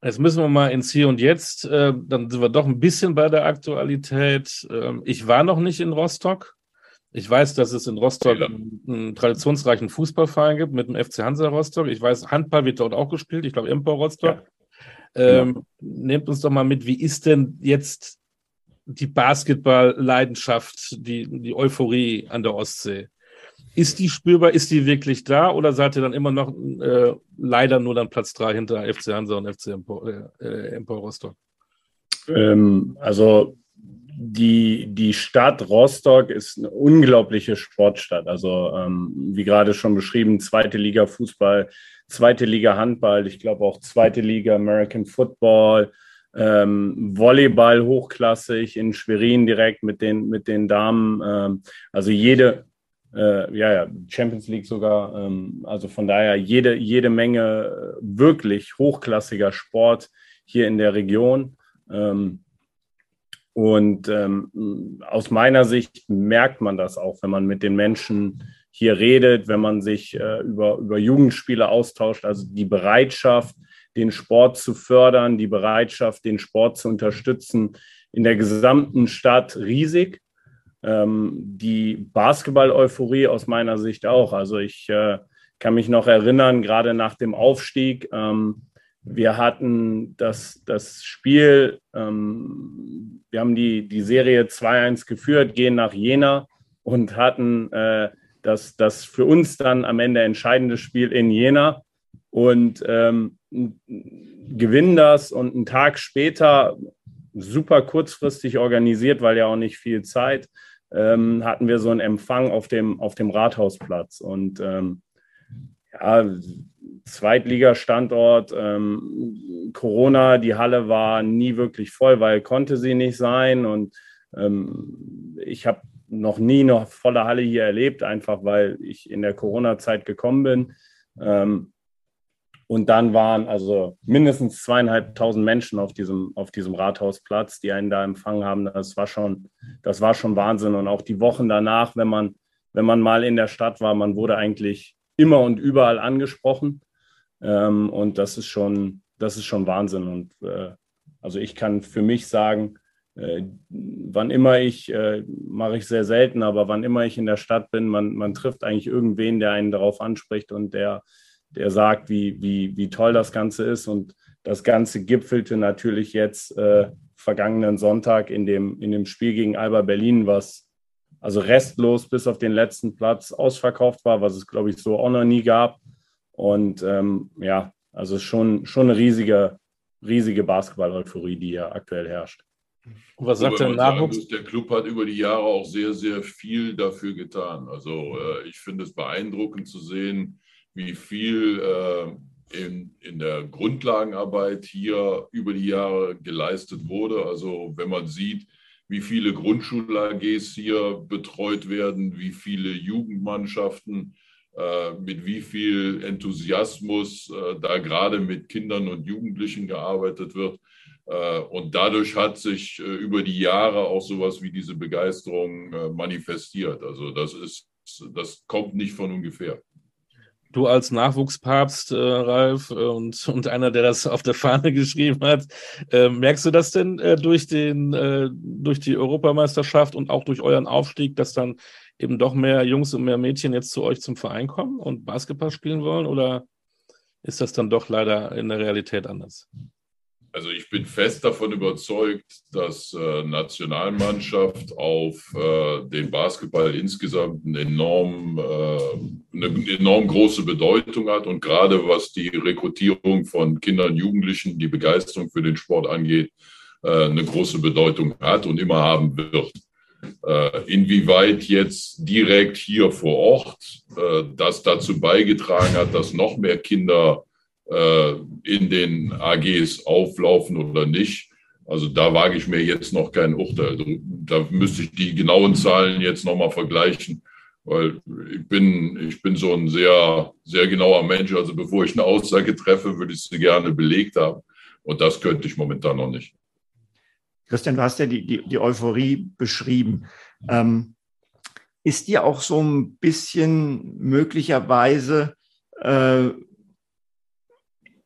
Speaker 1: Jetzt müssen wir mal ins Hier und Jetzt. Äh, dann sind wir doch ein bisschen bei der Aktualität. Ähm, ich war noch nicht in Rostock. Ich weiß, dass es in Rostock einen, einen, traditionsreichen Fußballverein gibt mit dem FC Hansa Rostock. Ich weiß, Handball wird dort auch gespielt. Ich glaube, Empor Rostock. Ja. Ähm, genau. Nehmt uns doch mal mit, wie ist denn jetzt die Basketball-Leidenschaft, die, die Euphorie an der Ostsee? Ist die spürbar? Ist die wirklich da? Oder seid ihr dann immer noch äh, leider nur dann Platz 3 hinter FC Hansa und FC Empor, äh, äh, Empor Rostock?
Speaker 4: Ähm, also die, die Stadt Rostock ist eine unglaubliche Sportstadt. Also ähm, wie gerade schon beschrieben, zweite Liga Fußball, zweite Liga Handball, ich glaube auch zweite Liga American Football, ähm, Volleyball hochklassig in Schwerin direkt mit den, mit den Damen. Ähm, also jede, äh, ja, ja, Champions League sogar. Ähm, also von daher jede, jede Menge wirklich hochklassiger Sport hier in der Region. Ähm, und ähm, aus meiner Sicht merkt man das auch, wenn man mit den Menschen hier redet, wenn man sich äh, über, über Jugendspiele austauscht, also die Bereitschaft, den Sport zu fördern, die Bereitschaft, den Sport zu unterstützen, in der gesamten Stadt riesig. Ähm, die Basketball-Euphorie aus meiner Sicht auch. Also ich äh, kann mich noch erinnern, gerade nach dem Aufstieg, ähm, wir hatten das, das Spiel, ähm, wir haben die, die Serie 2-1 geführt, gehen nach Jena und hatten äh, das, das für uns dann am Ende entscheidende Spiel in Jena. Und ähm, gewinnen das und einen Tag später, super kurzfristig organisiert, weil ja auch nicht viel Zeit, ähm, hatten wir so einen Empfang auf dem, auf dem Rathausplatz. Und ähm, ja, Zweitligastandort, ähm, Corona, die Halle war nie wirklich voll, weil konnte sie nicht sein. Und ähm, ich habe noch nie eine volle Halle hier erlebt, einfach weil ich in der Corona-Zeit gekommen bin. Ähm, und dann waren also mindestens zweieinhalbtausend Menschen auf diesem, auf diesem Rathausplatz, die einen da empfangen haben. Das war schon, das war schon Wahnsinn. Und auch die Wochen danach, wenn man, wenn man mal in der Stadt war, man wurde eigentlich immer und überall angesprochen. Ähm, und das ist schon, das ist schon Wahnsinn. Und äh, also ich kann für mich sagen, äh, wann immer ich, äh, mache ich sehr selten, aber wann immer ich in der Stadt bin, man, man trifft eigentlich irgendwen, der einen darauf anspricht und der, der sagt, wie, wie, wie toll das Ganze ist. Und das Ganze gipfelte natürlich jetzt äh, vergangenen Sonntag in dem, in dem Spiel gegen Alba Berlin, was also restlos bis auf den letzten Platz ausverkauft war, was es, glaube ich, so auch noch nie gab. Und ähm, ja, also schon, schon eine riesige, riesige Basketball-Euphorie, die ja aktuell herrscht.
Speaker 3: Und was sagt der Nachwuchs? Der Club hat über die Jahre auch sehr, sehr viel dafür getan. Also äh, ich finde es beeindruckend zu sehen, wie viel äh, in, in der Grundlagenarbeit hier über die Jahre geleistet wurde. Also wenn man sieht, wie viele Grundschul-AGs hier betreut werden, wie viele Jugendmannschaften, äh, mit wie viel Enthusiasmus äh, da gerade mit Kindern und Jugendlichen gearbeitet wird. Äh, und dadurch hat sich über die Jahre auch sowas wie diese Begeisterung manifestiert. Also das ist, das kommt nicht von ungefähr.
Speaker 1: Du als Nachwuchspapst, äh, Ralf, äh, und, und einer, der das auf der Fahne geschrieben hat, äh, merkst du das denn äh, durch, den, äh, durch die Europameisterschaft und auch durch euren Aufstieg, dass dann eben doch mehr Jungs und mehr Mädchen jetzt zu euch zum Verein kommen und Basketball spielen wollen? Oder ist das dann doch leider in der Realität anders?
Speaker 3: Also ich bin fest davon überzeugt, dass äh, Nationalmannschaft auf äh, den Basketball insgesamt eine enorm, äh, eine enorm große Bedeutung hat und gerade was die Rekrutierung von Kindern, Jugendlichen, die Begeisterung für den Sport angeht, äh, eine große Bedeutung hat und immer haben wird. Äh, inwieweit jetzt direkt hier vor Ort äh, das dazu beigetragen hat, dass noch mehr Kinder in den AGs auflaufen oder nicht. Also da wage ich mir jetzt noch kein Urteil. Da müsste ich die genauen Zahlen jetzt nochmal vergleichen, weil ich bin, ich bin so ein sehr, sehr genauer Mensch. Also bevor ich eine Aussage treffe, würde ich sie gerne belegt haben. Und das könnte ich momentan noch nicht.
Speaker 2: Christian, du hast ja die, die, die Euphorie beschrieben. Ähm, ist dir auch so ein bisschen möglicherweise äh,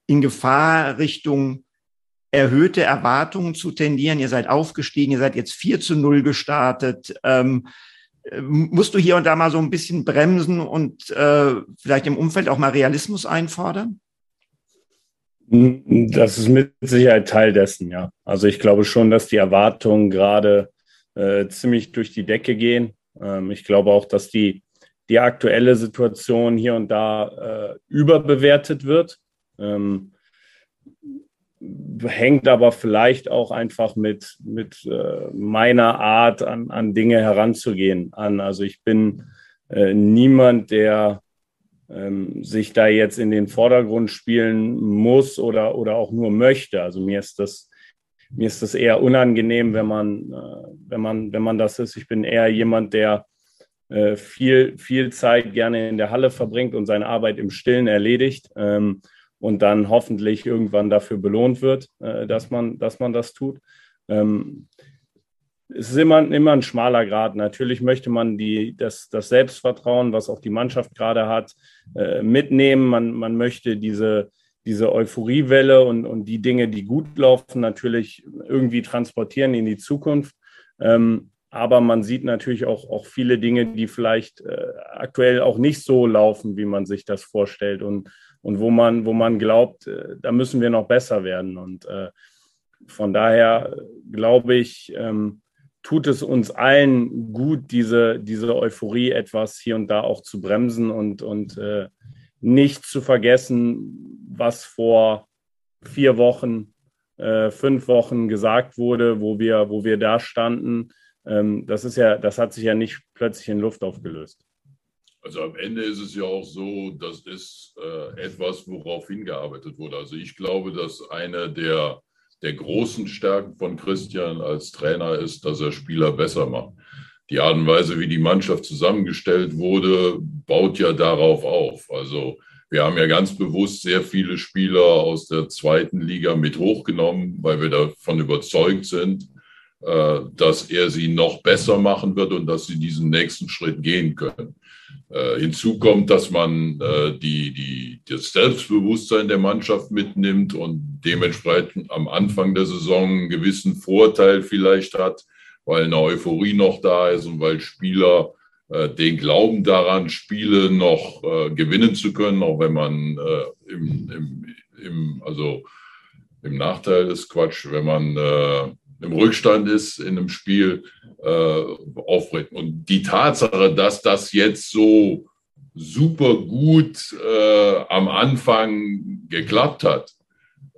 Speaker 2: in Gefahr, Richtung erhöhte Erwartungen zu tendieren. Ihr seid aufgestiegen, ihr seid jetzt 4 zu 0 gestartet. Ähm, musst du hier und da mal so ein bisschen bremsen und äh, vielleicht im Umfeld auch mal Realismus einfordern?
Speaker 4: Das ist mit Sicherheit Teil dessen, ja. Also ich glaube schon, dass die Erwartungen gerade äh, ziemlich durch die Decke gehen. Ähm, ich glaube auch, dass die, die aktuelle Situation hier und da äh, überbewertet wird. Ähm, hängt aber vielleicht auch einfach mit, mit äh, meiner Art an, an Dinge heranzugehen an. Also ich bin äh, niemand, der ähm, sich da jetzt in den Vordergrund spielen muss oder, oder auch nur möchte. Also mir ist das, mir ist das eher unangenehm, wenn man, äh, wenn man, wenn man das ist. Ich bin eher jemand, der äh, viel, viel Zeit gerne in der Halle verbringt und seine Arbeit im Stillen erledigt. Ähm, und dann hoffentlich irgendwann dafür belohnt wird, äh, dass, man, dass man das tut. Ähm, es ist immer, immer ein schmaler Grad. Natürlich möchte man die, das, das Selbstvertrauen, was auch die Mannschaft gerade hat, äh, mitnehmen. Man, man möchte diese, diese Euphoriewelle und, und die Dinge, die gut laufen, natürlich irgendwie transportieren in die Zukunft. Ähm, aber man sieht natürlich auch, auch viele Dinge, die vielleicht äh, aktuell auch nicht so laufen, wie man sich das vorstellt. Und, und wo man, wo man glaubt, äh, da müssen wir noch besser werden. Und äh, von daher glaube ich, ähm, tut es uns allen gut, diese, diese Euphorie etwas hier und da auch zu bremsen und, und äh, nicht zu vergessen, was vor vier Wochen, äh, fünf Wochen gesagt wurde, wo wir, wo wir da standen. Ähm, das ist ja, das hat sich ja nicht plötzlich in Luft aufgelöst.
Speaker 3: Also am Ende ist es ja auch so, das ist äh, etwas, worauf hingearbeitet wurde. Also ich glaube, dass eine der, der großen Stärken von Christian als Trainer ist, dass er Spieler besser macht. Die Art und Weise, wie die Mannschaft zusammengestellt wurde, baut ja darauf auf. Also wir haben ja ganz bewusst sehr viele Spieler aus der zweiten Liga mit hochgenommen, weil wir davon überzeugt sind, äh, dass er sie noch besser machen wird und dass sie diesen nächsten Schritt gehen können. Äh, hinzu kommt, dass man äh, die, die, das Selbstbewusstsein der Mannschaft mitnimmt und dementsprechend am Anfang der Saison einen gewissen Vorteil vielleicht hat, weil eine Euphorie noch da ist und weil Spieler äh, den Glauben daran, Spiele noch äh, gewinnen zu können, auch wenn man äh, im, im, im, also im Nachteil ist Quatsch, wenn man im Rückstand ist in einem Spiel, äh, aufbringen. Und die Tatsache, dass das jetzt so super gut äh, am Anfang geklappt hat,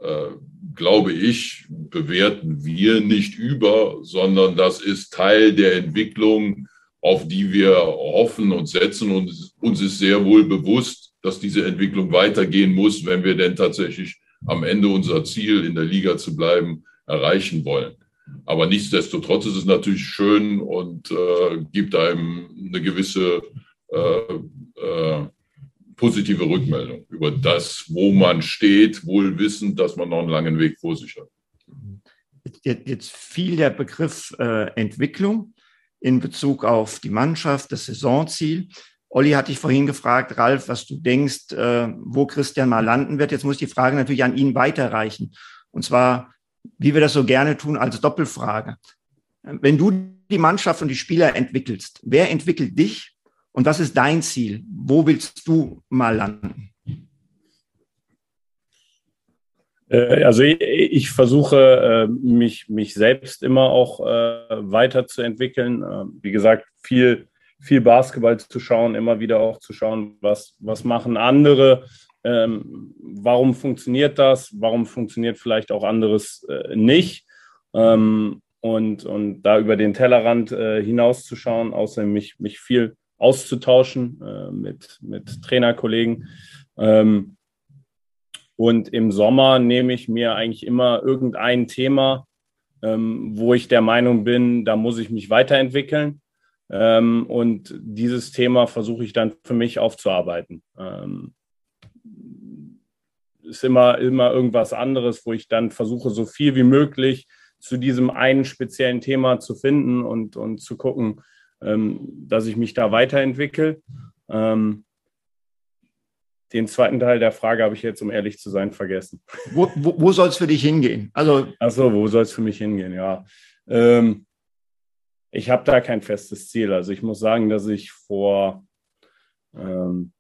Speaker 3: äh, glaube ich, bewerten wir nicht über, sondern das ist Teil der Entwicklung, auf die wir hoffen und setzen. Und uns ist sehr wohl bewusst, dass diese Entwicklung weitergehen muss, wenn wir denn tatsächlich am Ende unser Ziel in der Liga zu bleiben erreichen wollen. Aber nichtsdestotrotz ist es natürlich schön und äh, gibt einem eine gewisse äh, äh, positive Rückmeldung über das, wo man steht, wohl wissend, dass man noch einen langen Weg vor sich hat.
Speaker 2: Jetzt, jetzt fiel der Begriff äh, Entwicklung in Bezug auf die Mannschaft, das Saisonziel. Olli hat dich vorhin gefragt, Ralf, was du denkst, äh, wo Christian mal landen wird. Jetzt muss ich die Frage natürlich an ihn weiterreichen. Und zwar, wie wir das so gerne tun, als Doppelfrage. Wenn du die Mannschaft und die Spieler entwickelst, wer entwickelt dich und was ist dein Ziel? Wo willst du mal landen?
Speaker 4: Äh, also ich, ich versuche äh, mich, mich selbst immer auch äh, weiterzuentwickeln. Wie gesagt, viel, viel Basketball zu schauen, immer wieder auch zu schauen, was, was machen andere, ähm, warum funktioniert das, warum funktioniert vielleicht auch anderes nicht. Ähm, und, und da über den Tellerrand hinauszuschauen, außerdem mich, mich viel auszutauschen mit, mit Trainerkollegen. Ähm, und im Sommer nehme ich mir eigentlich immer irgendein Thema, ähm, wo ich der Meinung bin, da muss ich mich weiterentwickeln. Ähm, und dieses Thema versuche ich dann für mich aufzuarbeiten. Ist immer, immer irgendwas anderes, wo ich dann versuche, so viel wie möglich zu diesem einen speziellen Thema zu finden und, und zu gucken, ähm, dass ich mich da weiterentwickle. Ähm, den zweiten Teil der Frage habe ich jetzt, um ehrlich zu sein, vergessen.
Speaker 2: Wo, wo, wo soll es für dich hingehen?
Speaker 4: Also Achso, wo soll es für mich hingehen? Ja. Ähm, ich habe da kein festes Ziel. Also ich muss sagen, dass ich vor, ähm,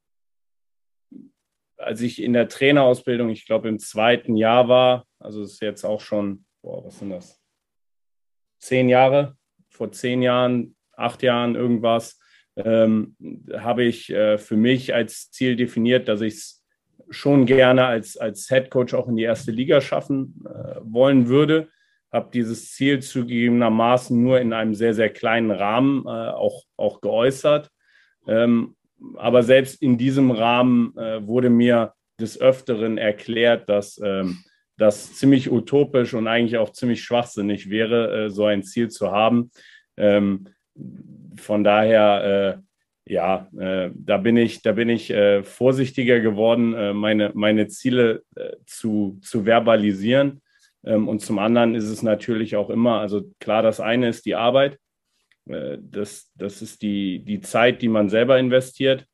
Speaker 4: als ich in der Trainerausbildung, ich glaube im zweiten Jahr war, also ist jetzt auch schon, boah, was sind das? Zehn Jahre, vor zehn Jahren, acht Jahren irgendwas, ähm, habe ich äh, für mich als Ziel definiert, dass ich es schon gerne als, als Head Coach auch in die erste Liga schaffen äh, wollen würde. Habe dieses Ziel zugegebenermaßen nur in einem sehr, sehr kleinen Rahmen äh, auch, auch geäußert. Ähm, aber selbst in diesem Rahmen äh, wurde mir des Öfteren erklärt, dass ähm, das ziemlich utopisch und eigentlich auch ziemlich schwachsinnig wäre, äh, so ein Ziel zu haben. Ähm, von daher, äh, ja, äh, da bin ich, da bin ich äh, vorsichtiger geworden, äh, meine, meine Ziele zu, zu verbalisieren. Ähm, und zum anderen ist es natürlich auch immer, also klar, das eine ist die Arbeit. Äh, das, das ist die, die Zeit, die man selber investiert.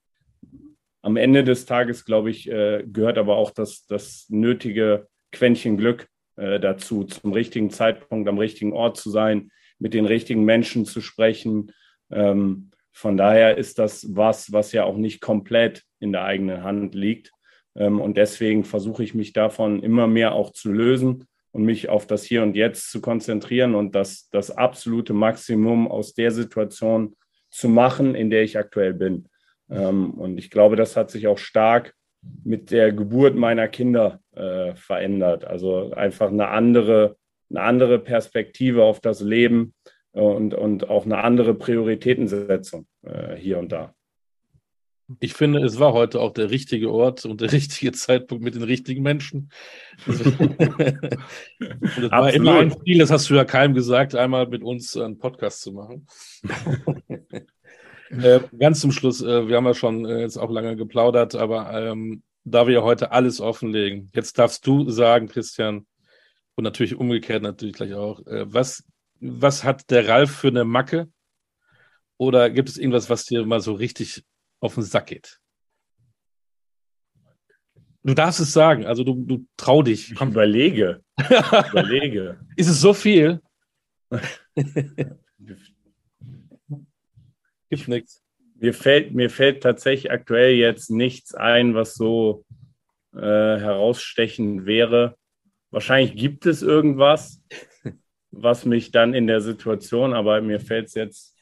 Speaker 4: Am Ende des Tages, glaube ich, gehört aber auch das, das nötige Quäntchen Glück dazu, zum richtigen Zeitpunkt am richtigen Ort zu sein, mit den richtigen Menschen zu sprechen, ähm, von daher ist das was, was ja auch nicht komplett in der eigenen Hand liegt. Ähm, und deswegen versuche ich mich davon immer mehr auch zu lösen und mich auf das Hier und Jetzt zu konzentrieren und das, das absolute Maximum aus der Situation zu machen, in der ich aktuell bin. Ähm, und ich glaube, das hat sich auch stark mit der Geburt meiner Kinder äh, verändert. Also einfach eine andere, eine andere Perspektive auf das Leben und, und auch eine andere Prioritätensetzung äh, hier und da.
Speaker 1: Ich finde, es war heute auch der richtige Ort und der richtige Zeitpunkt mit den richtigen Menschen. das war immer ein Ziel, das hast du ja keinem gesagt, einmal mit uns einen Podcast zu machen. äh, ganz zum Schluss, äh, wir haben ja schon äh, jetzt auch lange geplaudert, aber ähm, da wir heute alles offenlegen, jetzt darfst du sagen, Christian, und natürlich umgekehrt natürlich gleich auch, äh, was was hat der Ralf für eine Macke? Oder gibt es irgendwas, was dir mal so richtig auf den Sack geht? Du darfst es sagen, also du, du trau dich.
Speaker 4: Ich überlege. Ich überlege.
Speaker 1: Ist es so viel?
Speaker 4: Gibt nichts. Mir fällt, mir fällt tatsächlich aktuell jetzt nichts ein, was so äh, herausstechend wäre. Wahrscheinlich gibt es irgendwas, was mich dann in der Situation, aber mir fällt es jetzt.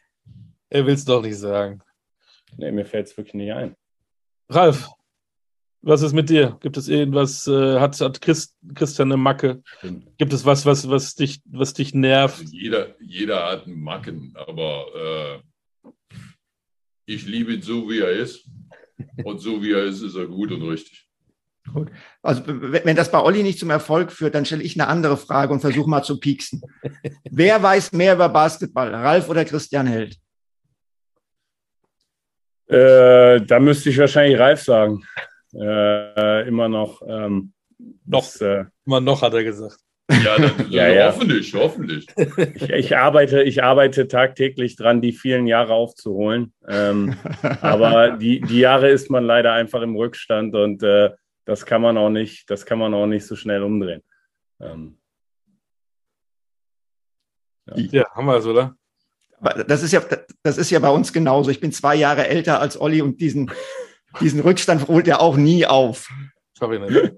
Speaker 1: Er will es doch nicht sagen.
Speaker 4: Nee, mir fällt es wirklich nicht ein.
Speaker 1: Ralf, was ist mit dir? Gibt es irgendwas, äh, hat, hat Christ, Christian eine Macke? Stimmt. Gibt es was, was, was, dich, was dich nervt?
Speaker 3: Also jeder, jeder hat einen Macken, aber äh, ich liebe ihn so, wie er ist. Und so, wie er ist, ist er gut und richtig.
Speaker 2: Gut. Also wenn das bei Olli nicht zum Erfolg führt, dann stelle ich eine andere Frage und versuche mal zu pieksen. Wer weiß mehr über Basketball, Ralf oder Christian Held?
Speaker 4: Äh, da müsste ich wahrscheinlich Ralf sagen. Äh, immer noch. Ähm,
Speaker 1: noch. Das, äh, immer noch, hat er gesagt.
Speaker 3: Ja, das,
Speaker 4: Ja, ja.
Speaker 3: hoffentlich, hoffentlich.
Speaker 4: Ich, ich, arbeite, ich arbeite tagtäglich dran, die vielen Jahre aufzuholen. Ähm, aber die, die Jahre ist man leider einfach im Rückstand und äh, das kann man auch nicht, das kann man auch nicht so schnell umdrehen. Ähm,
Speaker 1: Ja, haben wir es, oder?
Speaker 2: Das ist ja, das ist ja bei uns genauso. Ich bin zwei Jahre älter als Olli und diesen, diesen Rückstand holt er auch nie auf.
Speaker 1: Ich nicht.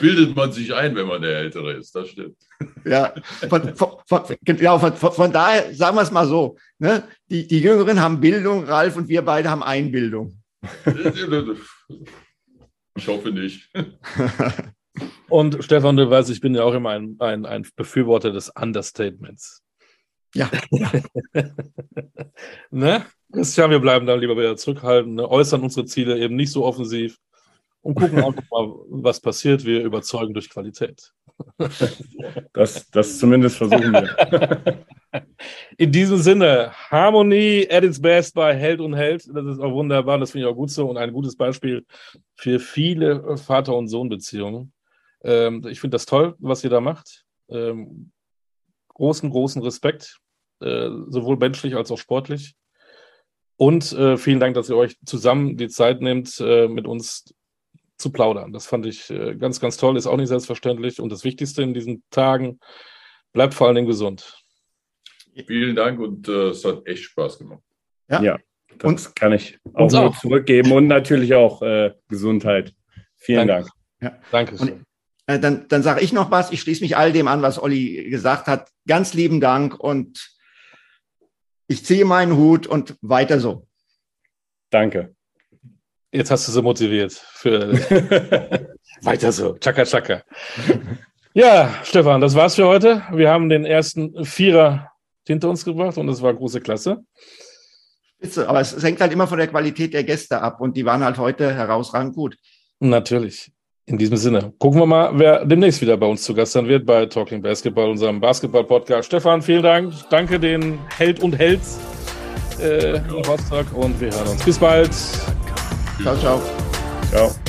Speaker 3: Bildet man sich ein, wenn man der Ältere ist, das stimmt.
Speaker 2: Ja, von, von, von, genau, von daher sagen wir es mal so. Ne? Die, die Jüngeren haben Bildung, Ralf und wir beide haben Einbildung.
Speaker 3: Ich hoffe nicht.
Speaker 1: Und Stefan, du weißt, ich bin ja auch immer ein, ein, ein Befürworter des Understatements.
Speaker 2: Ja,
Speaker 1: Ne? Christian, wir bleiben dann lieber wieder zurückhaltend, ne? äußern unsere Ziele eben nicht so offensiv und gucken einfach mal, was passiert. Wir überzeugen durch Qualität.
Speaker 4: das, das zumindest versuchen wir.
Speaker 1: In diesem Sinne, Harmonie at its best bei Held und Held. Das ist auch wunderbar, das finde ich auch gut so und ein gutes Beispiel für viele Vater- und Sohn-Beziehungen. Ähm, ich finde das toll, was ihr da macht. Ähm, großen, großen Respekt, äh, sowohl menschlich als auch sportlich. Und äh, vielen Dank, dass ihr euch zusammen die Zeit nehmt, äh, mit uns zu plaudern. Das fand ich äh, ganz, ganz toll, ist auch nicht selbstverständlich. Und das Wichtigste in diesen Tagen, bleibt vor allen Dingen gesund.
Speaker 3: Vielen Dank und äh, es hat echt Spaß gemacht.
Speaker 2: Ja.
Speaker 4: Ja, das
Speaker 2: Und-
Speaker 4: kann ich auch
Speaker 1: auch.
Speaker 4: zurückgeben und natürlich auch äh, Gesundheit. Vielen
Speaker 1: Danke.
Speaker 4: Dank.
Speaker 1: Dankeschön.
Speaker 2: Äh, Dann, dann sage ich noch was. Ich schließe mich all dem an, was Olli gesagt hat. Ganz lieben Dank und ich ziehe meinen Hut und weiter so.
Speaker 4: Danke.
Speaker 1: Jetzt hast du sie motiviert für weiter so. Chaka, chaka. Ja, Stefan, das war's für heute. Wir haben den ersten Vierer hinter uns gebracht und es war große Klasse.
Speaker 2: Spitze. Aber es hängt halt immer von der Qualität der Gäste ab und die waren halt heute herausragend gut.
Speaker 1: Natürlich. In diesem Sinne. Gucken wir mal, wer demnächst wieder bei uns zu Gast sein wird bei Talking Basketball, unserem Basketball-Podcast. Stefan, vielen Dank. Danke den Held und Helds äh, in Rostock und wir hören uns. Bis bald.
Speaker 2: Ciao, ciao.
Speaker 4: Ciao.